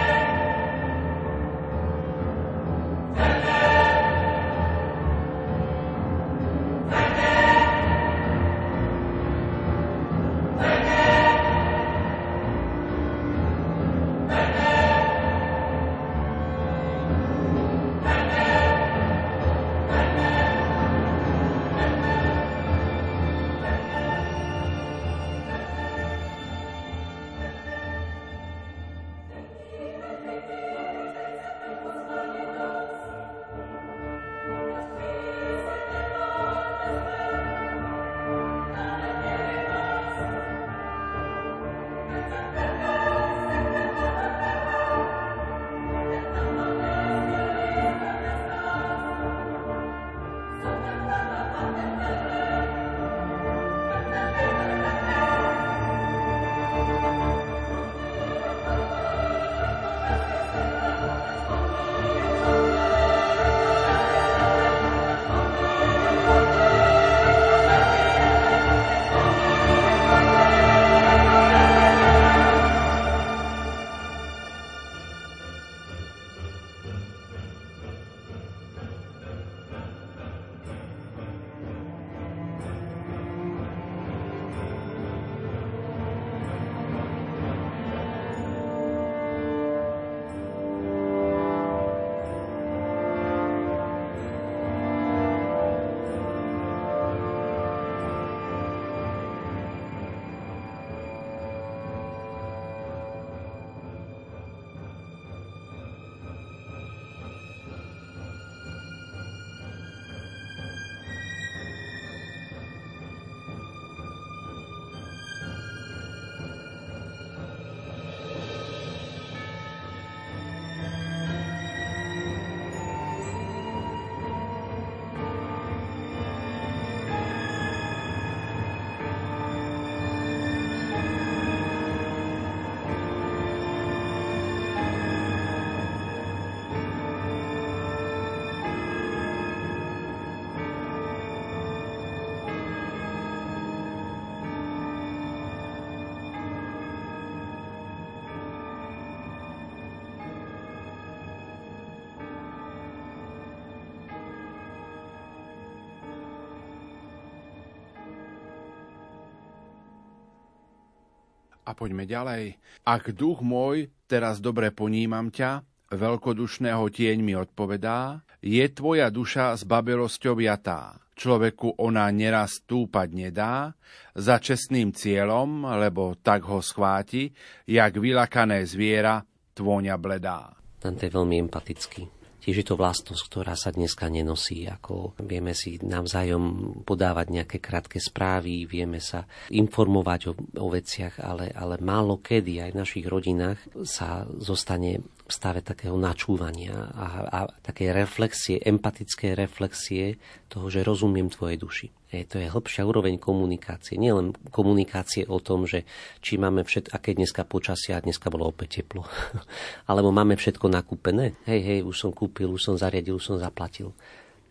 A poďme ďalej. Ak duch môj, teraz dobre ponímam ťa, veľkodušného tieň mi odpovedá, je tvoja duša s babelosťou jatá. Človeku ona neraz stúpať nedá, za čestným cieľom, lebo tak ho schváti, jak vylakané zviera, tvôňa bledá. Dante je veľmi empatický. Tiež je to vlastnosť, ktorá sa dneska nenosí. Ako vieme si navzájom podávať nejaké krátke správy, vieme sa informovať o, o veciach, ale, ale málo kedy aj v našich rodinách sa zostane stave takého načúvania a, a také reflexie, empatické reflexie toho, že rozumiem tvojej duši. Je, to je hĺbšia úroveň komunikácie. Nielen komunikácie o tom, že či máme všetko, aké dneska počasia, a dneska bolo opäť teplo, alebo máme všetko nakúpené. Hej, hej, už som kúpil, už som zariadil, už som zaplatil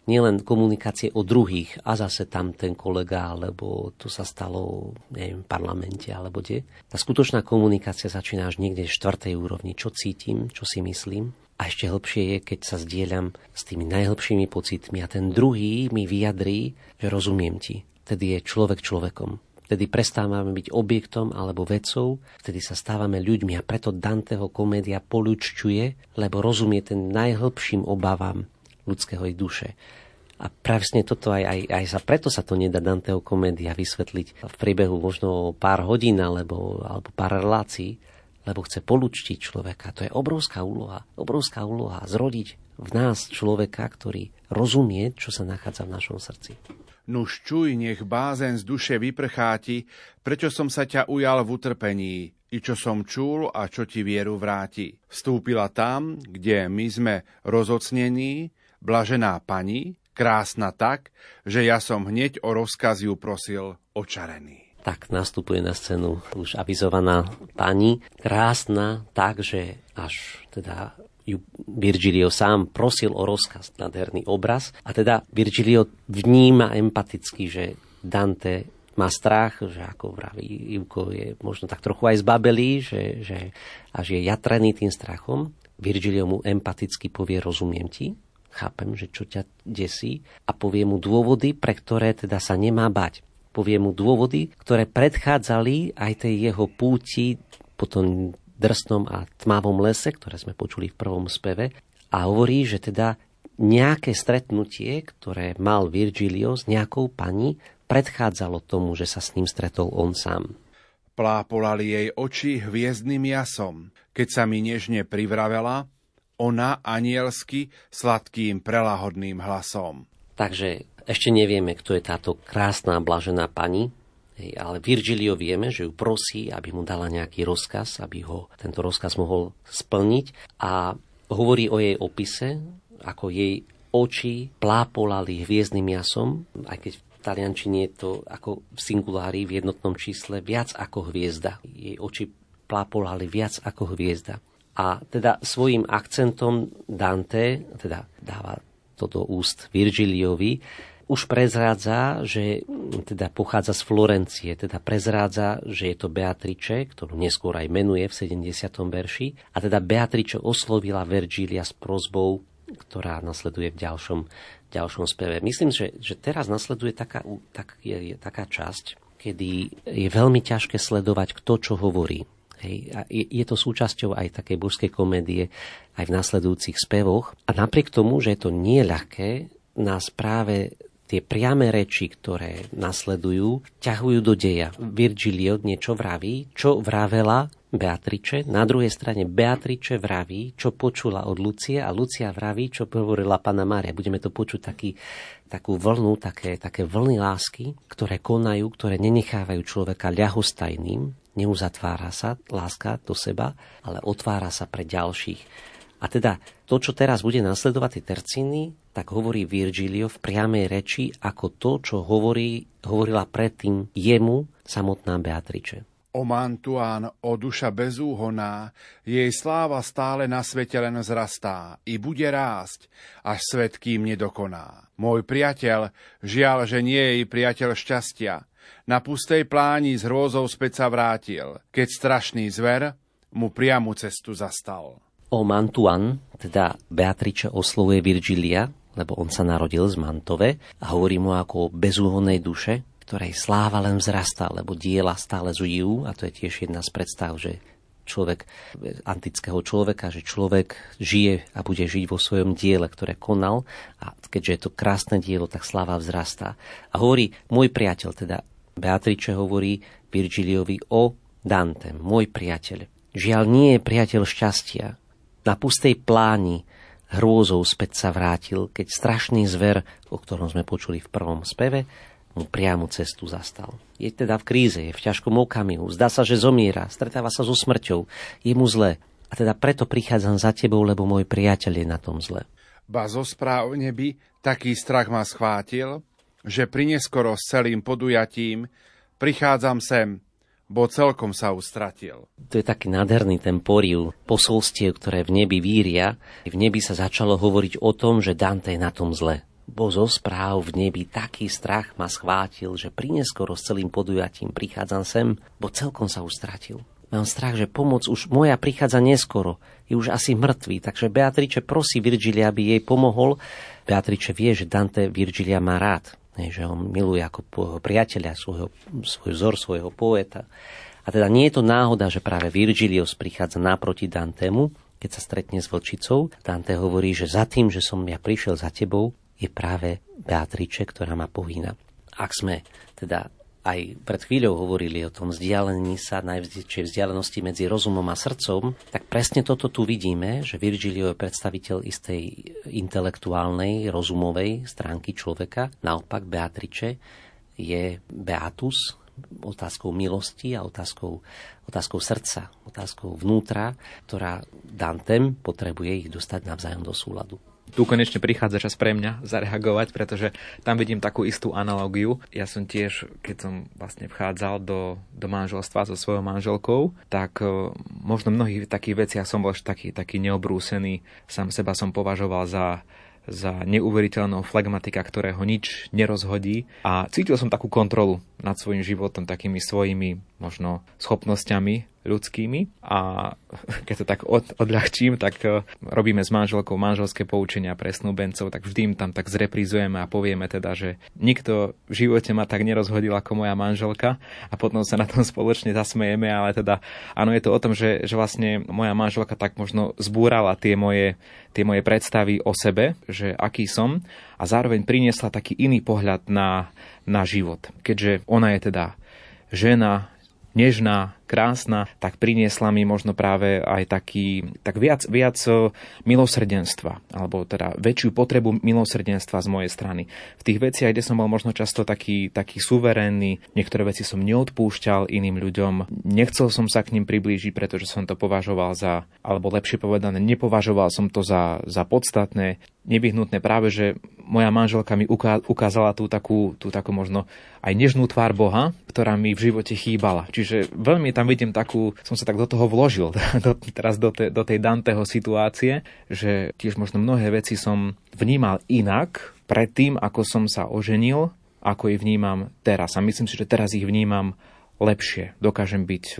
nielen komunikácie o druhých a zase tam ten kolega, alebo to sa stalo neviem, v parlamente, alebo kde. Tá skutočná komunikácia začína až niekde v štvrtej úrovni. Čo cítim, čo si myslím. A ešte hlbšie je, keď sa zdieľam s tými najhlbšími pocitmi a ten druhý mi vyjadrí, že rozumiem ti. Tedy je človek človekom. Vtedy prestávame byť objektom alebo vecou, vtedy sa stávame ľuďmi a preto Danteho komédia polučťuje, lebo rozumie ten najhlbším obavám ľudského duše. A presne toto aj, aj, aj sa preto sa to nedá Danteho komédia vysvetliť v priebehu možno pár hodín alebo, alebo pár relácií, lebo chce polúčtiť človeka. To je obrovská úloha. Obrovská úloha zrodiť v nás človeka, ktorý rozumie, čo sa nachádza v našom srdci. Nuž čuj, nech bázen z duše vyprcháti, prečo som sa ťa ujal v utrpení, i čo som čul a čo ti vieru vráti. Vstúpila tam, kde my sme rozocnení, blažená pani, krásna tak, že ja som hneď o rozkaz ju prosil očarený. Tak nastupuje na scénu už avizovaná pani, krásna tak, že až teda ju Virgilio sám prosil o rozkaz, nádherný obraz. A teda Virgilio vníma empaticky, že Dante má strach, že ako vraví Ivko, je možno tak trochu aj zbabelý, že, že až je jatrený tým strachom. Virgilio mu empaticky povie, rozumiem ti, chápem, že čo ťa desí a povie mu dôvody, pre ktoré teda sa nemá bať. Povie mu dôvody, ktoré predchádzali aj tej jeho púti po tom drsnom a tmavom lese, ktoré sme počuli v prvom speve a hovorí, že teda nejaké stretnutie, ktoré mal Virgilio s nejakou pani, predchádzalo tomu, že sa s ním stretol on sám. Plápolali jej oči hviezdnym jasom, keď sa mi nežne privravela, ona anielsky sladkým prelahodným hlasom. Takže ešte nevieme, kto je táto krásna blažená pani, ale Virgilio vieme, že ju prosí, aby mu dala nejaký rozkaz, aby ho tento rozkaz mohol splniť a hovorí o jej opise, ako jej oči plápolali hviezdnym jasom, aj keď v taliančine je to ako v singulári v jednotnom čísle viac ako hviezda. Jej oči plápolali viac ako hviezda. A teda svojim akcentom Dante, teda dáva to do úst Virgiliovi, už prezrádza, že teda pochádza z Florencie, teda prezrádza, že je to Beatrice, ktorú neskôr aj menuje v 70. verši. A teda Beatrice oslovila Virgilia s prozbou, ktorá nasleduje v ďalšom, ďalšom speve. Myslím, že, že teraz nasleduje taká, tak, je, je taká časť, kedy je veľmi ťažké sledovať, kto čo hovorí. Hej. A je, to súčasťou aj takej božskej komédie aj v nasledujúcich spevoch. A napriek tomu, že je to nie ľahké, nás práve tie priame reči, ktoré nasledujú, ťahujú do deja. Virgilio niečo vraví, čo vravela Beatrice, na druhej strane Beatrice vraví, čo počula od Lucie a Lucia vraví, čo hovorila pána Mária. Budeme to počuť taký, takú vlnu, také, také vlny lásky, ktoré konajú, ktoré nenechávajú človeka ľahostajným, neuzatvára sa láska do seba, ale otvára sa pre ďalších. A teda to, čo teraz bude nasledovať tie tercíny, tak hovorí Virgilio v priamej reči ako to, čo hovorí, hovorila predtým jemu samotná Beatrice. O Mantuán, o duša bezúhoná, jej sláva stále na svete len zrastá i bude rásť, až svet kým nedokoná. Môj priateľ, žiaľ, že nie je priateľ šťastia, na pustej pláni s hrôzou späť sa vrátil, keď strašný zver mu priamu cestu zastal. O Mantuan, teda Beatrice oslovuje Virgilia, lebo on sa narodil z Mantove a hovorí mu ako o bezúhonnej duše, ktorej sláva len vzrastá, lebo diela stále zujú, a to je tiež jedna z predstav, že človek, antického človeka, že človek žije a bude žiť vo svojom diele, ktoré konal a keďže je to krásne dielo, tak sláva vzrastá. A hovorí môj priateľ, teda Beatrice hovorí Virgiliovi o Dante, môj priateľ. Žiaľ nie je priateľ šťastia. Na pustej pláni hrôzou späť sa vrátil, keď strašný zver, o ktorom sme počuli v prvom speve, mu priamu cestu zastal. Je teda v kríze, je v ťažkom okamihu, zdá sa, že zomiera, stretáva sa so smrťou, je mu zle. A teda preto prichádzam za tebou, lebo môj priateľ je na tom zle. Ba zo správ nebi taký strach ma schvátil, že prineskoro s celým podujatím prichádzam sem, bo celkom sa ustratil. To je taký nádherný ten poriv posolstiev, ktoré v nebi víria. V nebi sa začalo hovoriť o tom, že Dante je na tom zle bo zo správ v nebi taký strach ma schvátil, že prineskoro s celým podujatím prichádzam sem, bo celkom sa ustratil. Mám strach, že pomoc už moja prichádza neskoro, je už asi mŕtvý, takže Beatrice prosí Virgilia, aby jej pomohol. Beatrice vie, že Dante Virgilia má rád, že ho miluje ako priateľa, svojho, svoj vzor, svojho poeta. A teda nie je to náhoda, že práve Virgilios prichádza naproti Dantemu, keď sa stretne s vlčicou. Dante hovorí, že za tým, že som ja prišiel za tebou, je práve Beatrice, ktorá ma pohýna. Ak sme teda aj pred chvíľou hovorili o tom vzdialení sa, najväčšej vzdialenosti medzi rozumom a srdcom, tak presne toto tu vidíme, že Virgilio je predstaviteľ istej intelektuálnej, rozumovej stránky človeka. Naopak Beatrice je Beatus, otázkou milosti a otázkou, otázkou srdca, otázkou vnútra, ktorá Dantem potrebuje ich dostať navzájom do súladu tu konečne prichádza čas pre mňa zareagovať, pretože tam vidím takú istú analógiu. Ja som tiež, keď som vlastne vchádzal do, do manželstva so svojou manželkou, tak uh, možno mnohých takých veciach som bol taký, taký neobrúsený. Sám seba som považoval za za neuveriteľného flegmatika, ktorého nič nerozhodí a cítil som takú kontrolu nad svojim životom, takými svojimi možno schopnosťami ľudskými a keď to tak od, odľahčím, tak uh, robíme s manželkou manželské poučenia pre snúbencov, tak vždy im tam tak zreprizujeme a povieme teda, že nikto v živote ma tak nerozhodil ako moja manželka a potom sa na tom spoločne zasmejeme, ale teda áno, je to o tom, že, že vlastne moja manželka tak možno zbúrala tie moje, tie moje predstavy o sebe, že aký som a zároveň priniesla taký iný pohľad na, na život. Keďže ona je teda žena, nežná, krásna, tak priniesla mi možno práve aj taký, tak viac, viac e, milosrdenstva, alebo teda väčšiu potrebu milosrdenstva z mojej strany. V tých veciach, kde som bol možno často taký, taký suverénny, niektoré veci som neodpúšťal iným ľuďom, nechcel som sa k ním priblížiť, pretože som to považoval za, alebo lepšie povedané, nepovažoval som to za, za podstatné, nevyhnutné práve, že moja manželka mi ukázala tú takú, tú takú možno aj nežnú tvár Boha, ktorá mi v živote chýbala. Čiže veľmi tam vidím takú, som sa tak do toho vložil, do, teraz do, te, do tej Danteho situácie, že tiež možno mnohé veci som vnímal inak predtým, ako som sa oženil, ako ich vnímam teraz. A myslím si, že teraz ich vnímam lepšie. Dokážem byť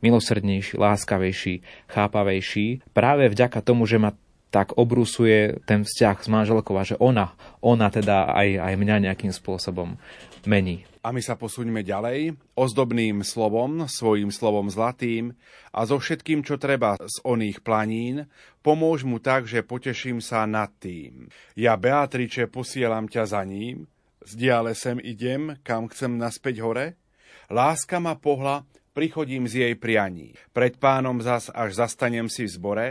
milosrdnejší, láskavejší, chápavejší. Práve vďaka tomu, že ma tak obrusuje ten vzťah s manželkou a že ona, ona teda aj, aj mňa nejakým spôsobom mení. A my sa posuňme ďalej ozdobným slovom, svojim slovom zlatým a so všetkým, čo treba z oných planín, pomôž mu tak, že poteším sa nad tým. Ja, Beatriče, posielam ťa za ním, z diale sem idem, kam chcem naspäť hore, láska ma pohla, prichodím z jej prianí. Pred pánom zas, až zastanem si v zbore,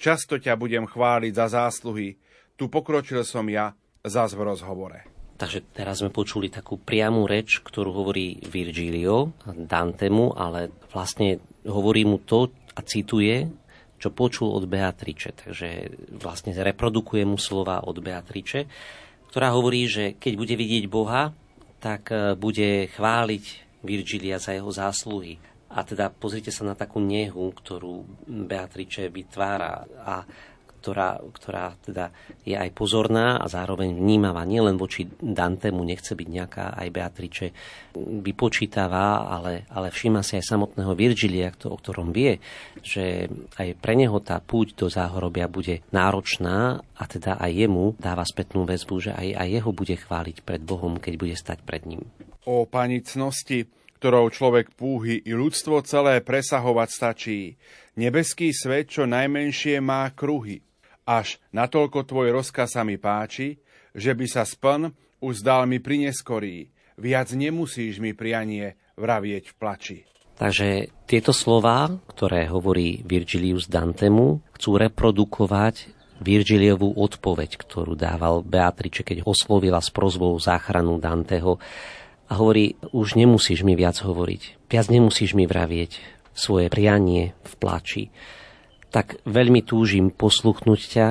Často ťa budem chváliť za zásluhy. Tu pokročil som ja zás v rozhovore. Takže teraz sme počuli takú priamú reč, ktorú hovorí Virgilio Dantemu, ale vlastne hovorí mu to a cituje, čo počul od Beatrice. Takže vlastne reprodukuje mu slova od Beatrice, ktorá hovorí, že keď bude vidieť Boha, tak e, bude chváliť Virgilia za jeho zásluhy. A teda pozrite sa na takú nehu, ktorú Beatrice vytvára a ktorá, ktorá teda je aj pozorná a zároveň vnímavá. Nielen voči Dantemu nechce byť nejaká aj Beatrice vypočítavá, ale, ale všíma si aj samotného Virgilia, o ktorom vie, že aj pre neho tá púť do záhorobia bude náročná a teda aj jemu dáva spätnú väzbu, že aj, aj jeho bude chváliť pred Bohom, keď bude stať pred ním. O panicnosti, ktorou človek púhy i ľudstvo celé presahovať stačí. Nebeský svet čo najmenšie má kruhy. Až natoľko tvoj rozkaz sa mi páči, že by sa spln už zdal mi prineskorí. Viac nemusíš mi prianie vravieť v plači. Takže tieto slova, ktoré hovorí Virgilius Dantemu, chcú reprodukovať Virgiliovú odpoveď, ktorú dával Beatrice, keď oslovila s prozbou záchranu Danteho a hovorí, už nemusíš mi viac hovoriť, viac nemusíš mi vravieť svoje prianie v plači. Tak veľmi túžim posluchnúť ťa,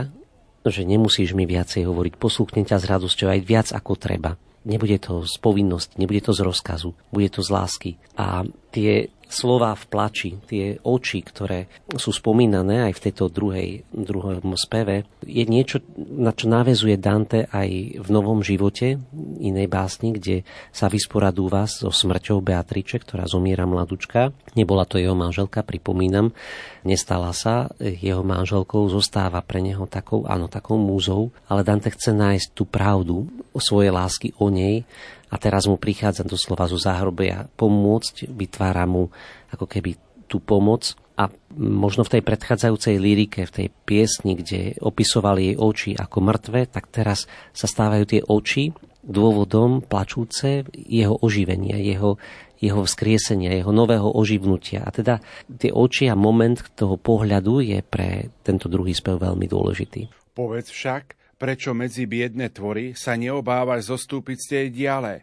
že nemusíš mi viacej hovoriť, posluchnem ťa s radosťou aj viac ako treba. Nebude to z povinnosti, nebude to z rozkazu, bude to z lásky. A tie slova v plači, tie oči, ktoré sú spomínané aj v tejto druhej, druhom speve, je niečo, na čo navezuje Dante aj v Novom živote, inej básni, kde sa vysporadúva so smrťou Beatriče, ktorá zomiera mladučka. Nebola to jeho manželka, pripomínam, nestala sa. Jeho manželkou, zostáva pre neho takou, áno, takou múzou, ale Dante chce nájsť tú pravdu svojej lásky o nej a teraz mu prichádza doslova zo záhrobia pomôcť, vytvára mu ako keby tú pomoc a možno v tej predchádzajúcej lyrike, v tej piesni, kde opisovali jej oči ako mŕtve, tak teraz sa stávajú tie oči dôvodom plačúce jeho oživenia, jeho, jeho vzkriesenia, jeho nového oživnutia. A teda tie oči a moment toho pohľadu je pre tento druhý spev veľmi dôležitý. Povedz však, Prečo medzi biedne tvory sa neobávaš zostúpiť z tej diale,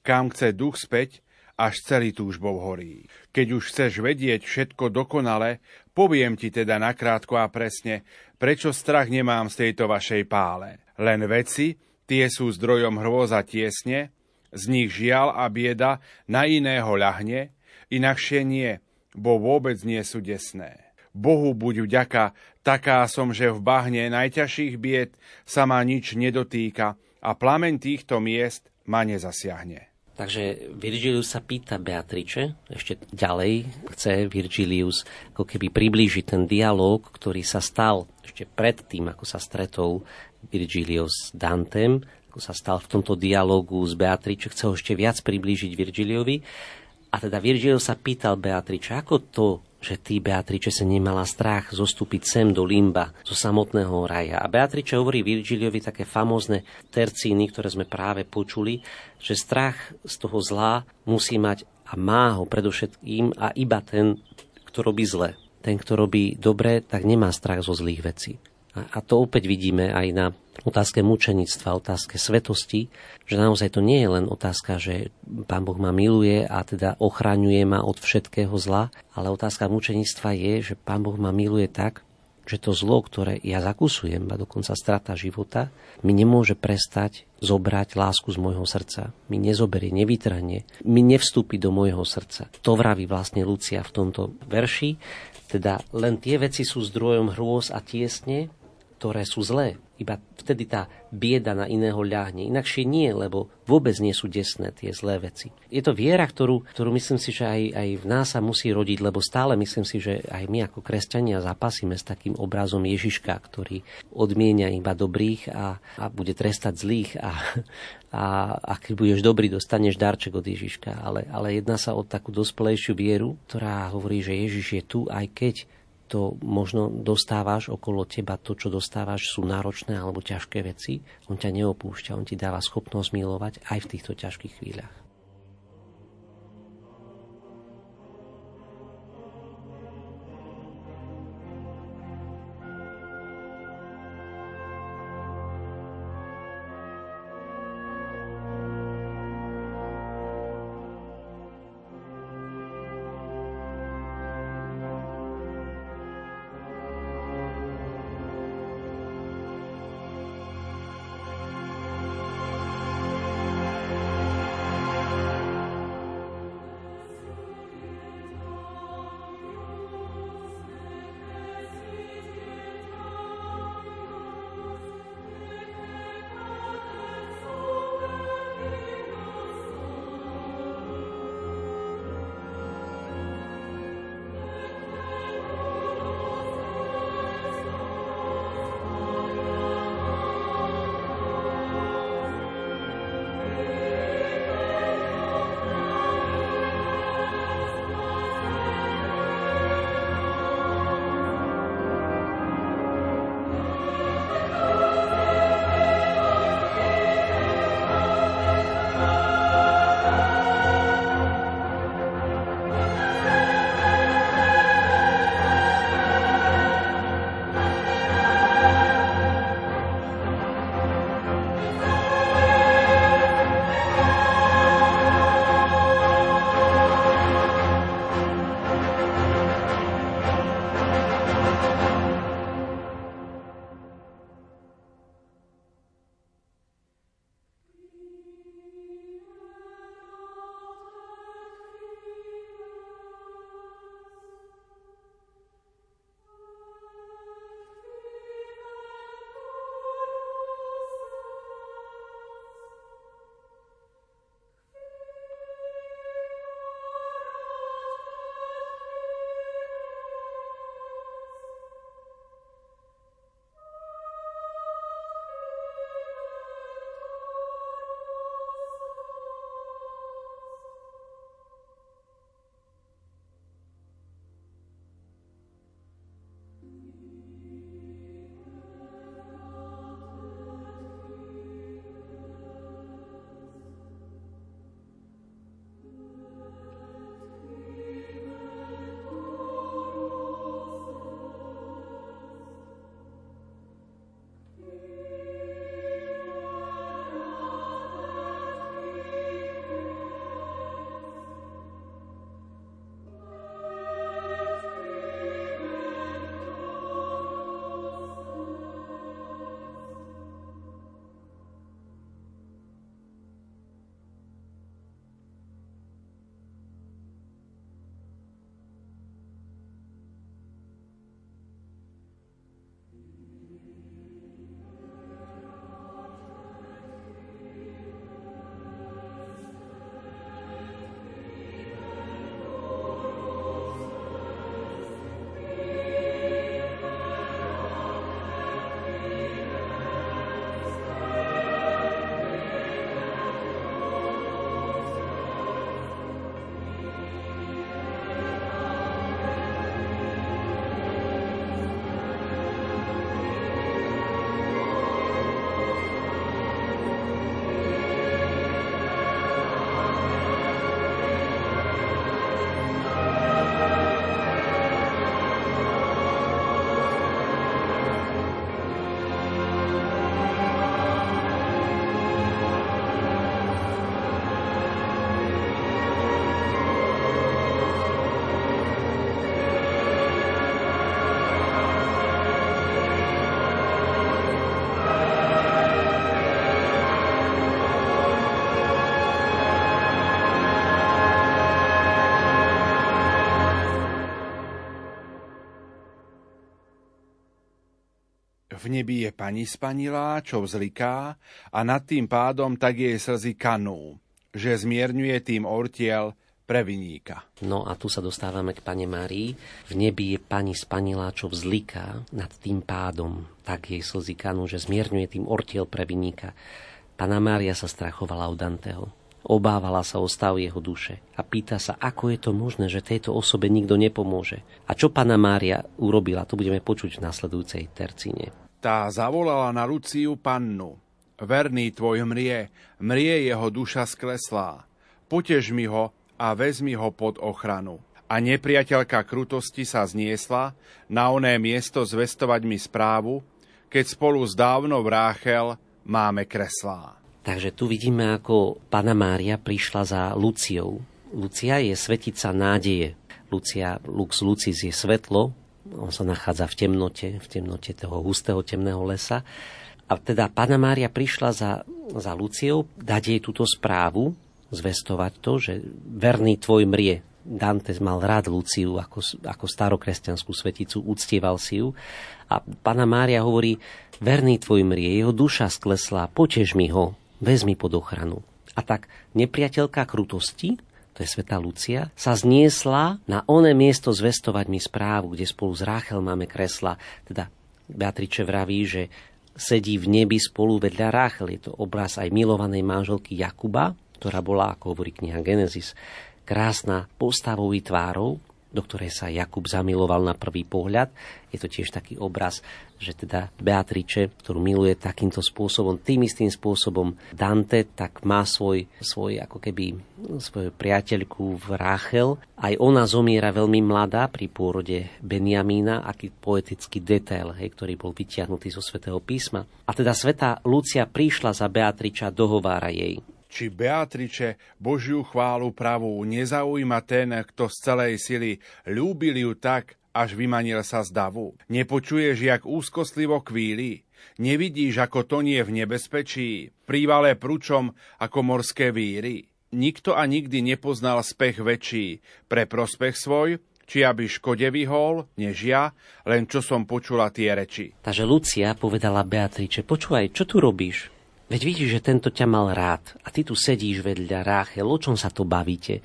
kam chce duch späť, až celý túžbou horí. Keď už chceš vedieť všetko dokonale, poviem ti teda nakrátko a presne, prečo strach nemám z tejto vašej pále. Len veci, tie sú zdrojom hrôza tiesne, z nich žial a bieda na iného ľahne, inakšie nie, bo vôbec nie sú desné. Bohu buď vďaka, taká som, že v bahne najťažších bied sa ma nič nedotýka a plameň týchto miest ma nezasiahne. Takže Virgilius sa pýta Beatrice, ešte ďalej chce Virgilius ako keby priblížiť ten dialog, ktorý sa stal ešte pred tým, ako sa stretol Virgilius s Dantem, ako sa stal v tomto dialogu s Beatrice, chce ho ešte viac priblížiť Virgiliovi. A teda Virgilius sa pýtal Beatrice, ako to, že ty, Beatrice, sa nemala strach zostúpiť sem do limba, zo samotného raja. A Beatrice hovorí Virgiliovi také famózne tercíny, ktoré sme práve počuli, že strach z toho zla musí mať a má ho predovšetkým a iba ten, kto robí zle. Ten, kto robí dobre, tak nemá strach zo zlých vecí. A to opäť vidíme aj na otázke mučenictva, otázke svetosti, že naozaj to nie je len otázka, že Pán Boh ma miluje a teda ochraňuje ma od všetkého zla, ale otázka mučenictva je, že Pán Boh ma miluje tak, že to zlo, ktoré ja zakusujem, a dokonca strata života, mi nemôže prestať zobrať lásku z môjho srdca. Mi nezoberie, nevytrhne, mi nevstúpi do môjho srdca. To vraví vlastne Lucia v tomto verši. Teda len tie veci sú zdrojom hrôz a tiesne, ktoré sú zlé. Iba vtedy tá bieda na iného ľahne. Inakšie nie, lebo vôbec nie sú desné tie zlé veci. Je to viera, ktorú, ktorú myslím si, že aj, aj v nás sa musí rodiť, lebo stále myslím si, že aj my ako kresťania zapasíme s takým obrazom Ježiška, ktorý odmienia iba dobrých a, a bude trestať zlých a, a, a keď budeš dobrý, dostaneš darček od Ježiška. Ale, ale jedná sa o takú dospelejšiu vieru, ktorá hovorí, že Ježiš je tu, aj keď to možno dostávaš okolo teba, to, čo dostávaš, sú náročné alebo ťažké veci. On ťa neopúšťa, on ti dáva schopnosť milovať aj v týchto ťažkých chvíľach. V nebi je pani spanilá, čo vzliká, a nad tým pádom tak jej slzy kanú, že zmierňuje tým ortiel pre viníka. No a tu sa dostávame k Pane Márii. V nebi je pani spanilá, čo vzliká nad tým pádom, tak jej slzy kanú, že zmierňuje tým ortiel pre viníka. Pana Mária sa strachovala od Danteho. Obávala sa o stav jeho duše a pýta sa, ako je to možné, že tejto osobe nikto nepomôže. A čo pana Mária urobila, to budeme počuť v nasledujúcej tercíne. Tá zavolala na Luciu pannu. Verný tvoj mrie, mrie jeho duša skleslá. Potež mi ho a vezmi ho pod ochranu. A nepriateľka krutosti sa zniesla na oné miesto zvestovať mi správu, keď spolu s dávnou Ráchel máme kreslá. Takže tu vidíme, ako Pana Mária prišla za Luciou. Lucia je svetica nádeje. Lucia, Lux Lucis je svetlo, on sa nachádza v temnote, v temnote toho hustého temného lesa. A teda Pana Mária prišla za, za Luciou dať jej túto správu, zvestovať to, že verný tvoj mrie. Dante mal rád Luciu ako, ako starokresťanskú sveticu, uctieval si ju. A Pana Mária hovorí, verný tvoj mrie, jeho duša sklesla, potež mi ho, vezmi pod ochranu. A tak nepriateľka krutosti, to je Sveta Lucia, sa zniesla na oné miesto zvestovať mi správu, kde spolu s Ráchel máme kresla. Teda Beatriče vraví, že sedí v nebi spolu vedľa Ráchel. Je to obraz aj milovanej manželky Jakuba, ktorá bola, ako hovorí kniha Genesis, krásna postavou i tvárou, do ktorej sa Jakub zamiloval na prvý pohľad. Je to tiež taký obraz, že teda Beatrice, ktorú miluje takýmto spôsobom, tým istým spôsobom Dante, tak má svoj, svoj ako keby svoju priateľku v Ráchel. Aj ona zomiera veľmi mladá pri pôrode Benjamína, aký poetický detail, hej, ktorý bol vytiahnutý zo svätého písma. A teda sveta Lucia prišla za Beatriča, dohovára jej či Beatriče Božiu chválu pravú nezaujíma ten, kto z celej sily ľúbil ju tak, až vymanil sa z davu. Nepočuješ, jak úzkostlivo kvíli? Nevidíš, ako to nie v nebezpečí? Prívale pručom ako morské víry? Nikto a nikdy nepoznal spech väčší pre prospech svoj, či aby škode vyhol, než ja, len čo som počula tie reči. Takže Lucia povedala Beatriče, počúvaj, čo tu robíš? Veď vidíš, že tento ťa mal rád a ty tu sedíš vedľa Ráchel, o čom sa tu bavíte?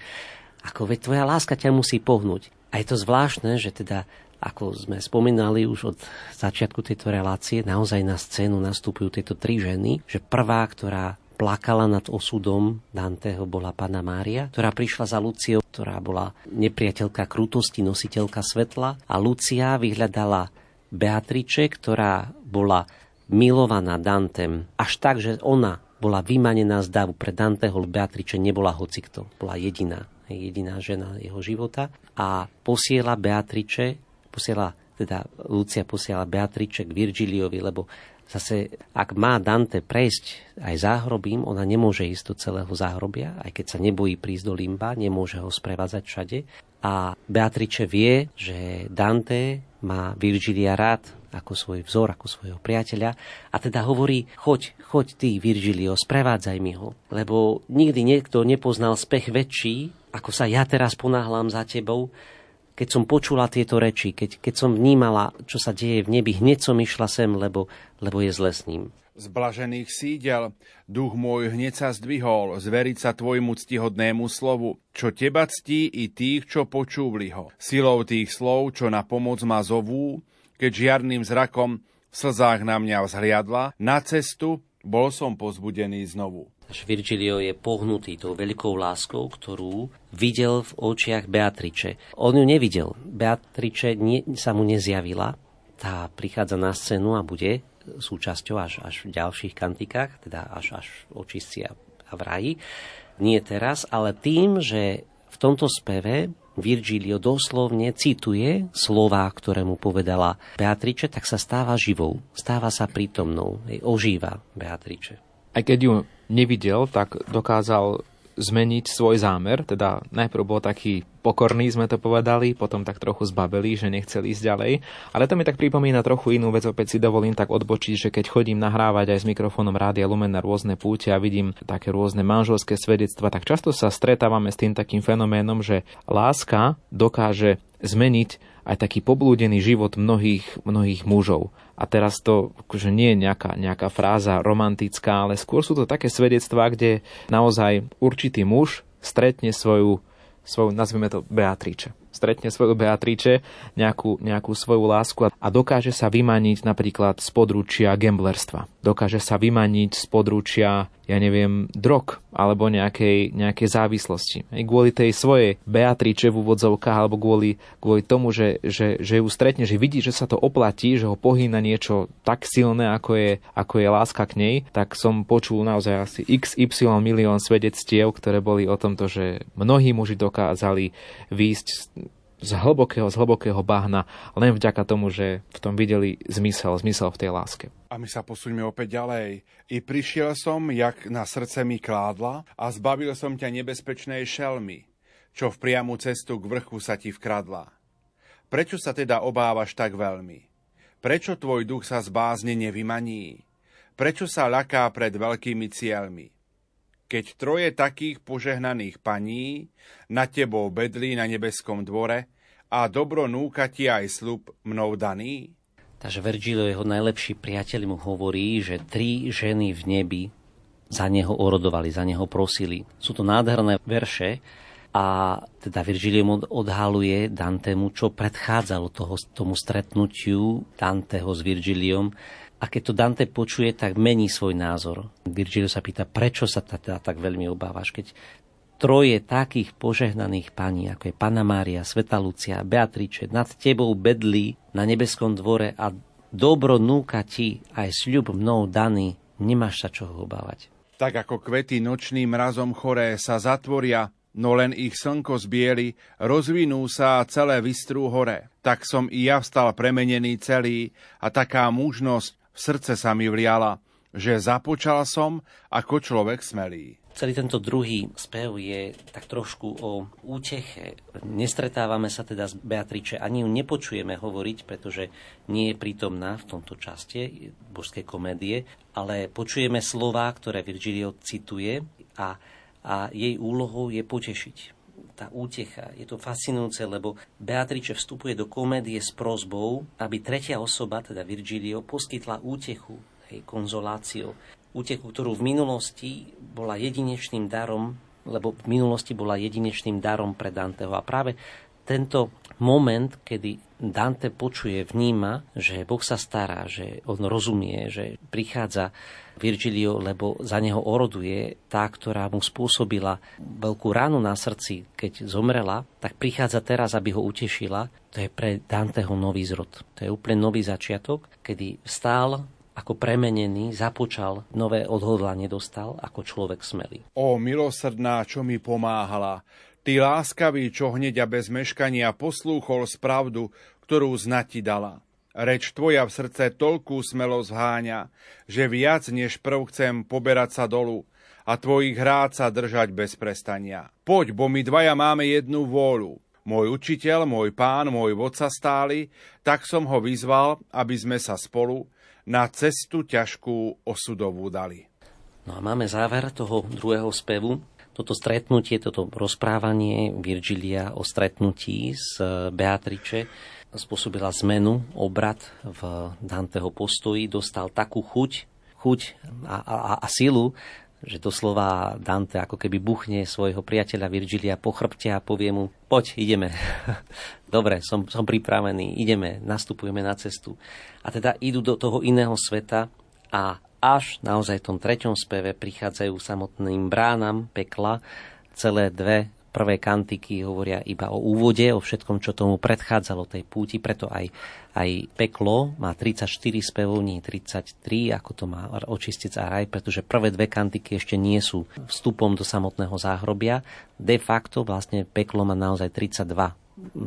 Ako veď tvoja láska ťa musí pohnúť. A je to zvláštne, že teda, ako sme spomínali už od začiatku tejto relácie, naozaj na scénu nastupujú tieto tri ženy, že prvá, ktorá plakala nad osudom Danteho, bola Pana Mária, ktorá prišla za Luciou, ktorá bola nepriateľka krutosti, nositeľka svetla a Lucia vyhľadala Beatriče, ktorá bola milovaná Dantem až tak, že ona bola vymanená z davu pre Danteho, Beatriče nebola hocikto, bola jediná, jediná žena jeho života a posiela Beatriče, posiela, teda Lucia posiela Beatriče k Virgiliovi, lebo zase, ak má Dante prejsť aj záhrobím, ona nemôže ísť do celého záhrobia, aj keď sa nebojí prísť do Limba, nemôže ho sprevádzať všade. A Beatriče vie, že Dante má Virgilia rád, ako svoj vzor, ako svojho priateľa a teda hovorí, choď, choď ty, Virgilio, sprevádzaj mi ho, lebo nikdy niekto nepoznal spech väčší, ako sa ja teraz ponáhľam za tebou, keď som počula tieto reči, keď, keď som vnímala, čo sa deje v nebi, hneď som išla sem, lebo, lebo je zle s ním. Z blažených sídel, duch môj hneď sa zdvihol, zveriť sa tvojmu ctihodnému slovu, čo teba ctí i tých, čo počúvli ho. Silou tých slov, čo na pomoc ma zovú, keď žiarným zrakom v slzách na mňa vzhliadla, na cestu bol som pozbudený znovu. Až Virgilio je pohnutý tou veľkou láskou, ktorú videl v očiach Beatriče. On ju nevidel. Beatriče nie, sa mu nezjavila. Tá prichádza na scénu a bude súčasťou až, až v ďalších kantikách, teda až, až očistci a, v raji. Nie teraz, ale tým, že v tomto speve Virgilio doslovne cituje slová, ktoré mu povedala Beatrice, tak sa stáva živou, stáva sa prítomnou, ožíva Beatrice. Aj keď ju nevidel, tak dokázal zmeniť svoj zámer, teda najprv bol taký pokorný, sme to povedali, potom tak trochu zbabeli, že nechceli ísť ďalej. Ale to mi tak pripomína trochu inú vec, opäť si dovolím tak odbočiť, že keď chodím nahrávať aj s mikrofónom Rádia Lumen na rôzne púte a vidím také rôzne manželské svedectva, tak často sa stretávame s tým takým fenoménom, že láska dokáže zmeniť aj taký poblúdený život mnohých, mnohých mužov. A teraz to akože nie je nejaká, nejaká fráza romantická, ale skôr sú to také svedectvá, kde naozaj určitý muž stretne svoju, svoju nazvime to Beatriče stretne svoju Beatriče, nejakú, nejakú svoju lásku a dokáže sa vymaniť napríklad z područia gamblerstva. Dokáže sa vymaniť z područia, ja neviem, drog alebo nejakej, nejakej závislosti. I kvôli tej svojej Beatriče v úvodzovkách alebo kvôli, kvôli tomu, že, že, že ju stretne, že vidí, že sa to oplatí, že ho pohýna niečo tak silné, ako je, ako je láska k nej, tak som počul naozaj asi XY milión svedectiev, ktoré boli o tomto, že mnohí muži dokázali výjsť z hlbokého, z hlbokého bahna, len vďaka tomu, že v tom videli zmysel, zmysel v tej láske. A my sa posuňme opäť ďalej. I prišiel som, jak na srdce mi kládla, a zbavil som ťa nebezpečnej šelmy, čo v priamu cestu k vrchu sa ti vkradla. Prečo sa teda obávaš tak veľmi? Prečo tvoj duch sa z nevymaní? Prečo sa ľaká pred veľkými cieľmi? Keď troje takých požehnaných paní na tebou bedlí na nebeskom dvore a dobro núka ti aj slub mnou daný? Takže Virgilio, jeho najlepší priateľ, mu hovorí, že tri ženy v nebi za neho orodovali, za neho prosili. Sú to nádherné verše a teda Virgilio odhaluje Dantemu, čo predchádzalo toho, tomu stretnutiu Danteho s Virgiliom, a keď to Dante počuje, tak mení svoj názor. Virgilio sa pýta, prečo sa teda tak veľmi obávaš, keď troje takých požehnaných paní, ako je Pana Mária, Sveta Lucia, Beatriče, nad tebou bedlí na nebeskom dvore a dobro núka ti aj sľub mnou daný, nemáš sa čoho obávať. Tak ako kvety nočným mrazom choré sa zatvoria, no len ich slnko zbieli, rozvinú sa a celé vystrú hore. Tak som i ja vstal premenený celý a taká mužnosť srdce sa mi vliala, že započal som ako človek smelý. Celý tento druhý spev je tak trošku o úteche. Nestretávame sa teda s Beatriče, ani ju nepočujeme hovoriť, pretože nie je prítomná v tomto časte božskej komédie, ale počujeme slová, ktoré Virgilio cituje a, a jej úlohou je potešiť tá útecha. Je to fascinujúce, lebo Beatrice vstupuje do komédie s prozbou, aby tretia osoba, teda Virgilio, poskytla útechu, hej, konzoláciu. Útechu, ktorú v minulosti bola jedinečným darom, lebo v minulosti bola jedinečným darom pre Danteho. A práve tento moment, kedy Dante počuje, vníma, že Boh sa stará, že on rozumie, že prichádza Virgilio, lebo za neho oroduje tá, ktorá mu spôsobila veľkú ránu na srdci, keď zomrela, tak prichádza teraz, aby ho utešila. To je pre Danteho nový zrod. To je úplne nový začiatok, kedy stál ako premenený, započal, nové odhodlanie dostal ako človek smelý. O milosrdná, čo mi pomáhala, Ty láskavý, čo hneď a bez meškania poslúchol spravdu, ktorú znati dala. Reč tvoja v srdce toľkú smelosť háňa, že viac než prv chcem poberať sa dolu a tvojich hrád sa držať bez prestania. Poď, bo my dvaja máme jednu vôľu. Môj učiteľ, môj pán, môj vodca stály, tak som ho vyzval, aby sme sa spolu na cestu ťažkú osudovú dali. No a máme záver toho druhého spevu, toto stretnutie, toto rozprávanie Virgilia o stretnutí s Beatriče spôsobila zmenu, obrad v Danteho postoji, dostal takú chuť, chuť a, a, a silu, že doslova Dante ako keby buchne svojho priateľa Virgilia po chrbte a povie mu, poď, ideme. Dobre, som, som pripravený, ideme, nastupujeme na cestu. A teda idú do toho iného sveta a až naozaj v tom treťom speve prichádzajú samotným bránam pekla. Celé dve prvé kantiky hovoria iba o úvode, o všetkom, čo tomu predchádzalo tej púti, preto aj, aj peklo má 34 spevov, nie 33, ako to má očistec a raj, pretože prvé dve kantiky ešte nie sú vstupom do samotného záhrobia. De facto vlastne peklo má naozaj 32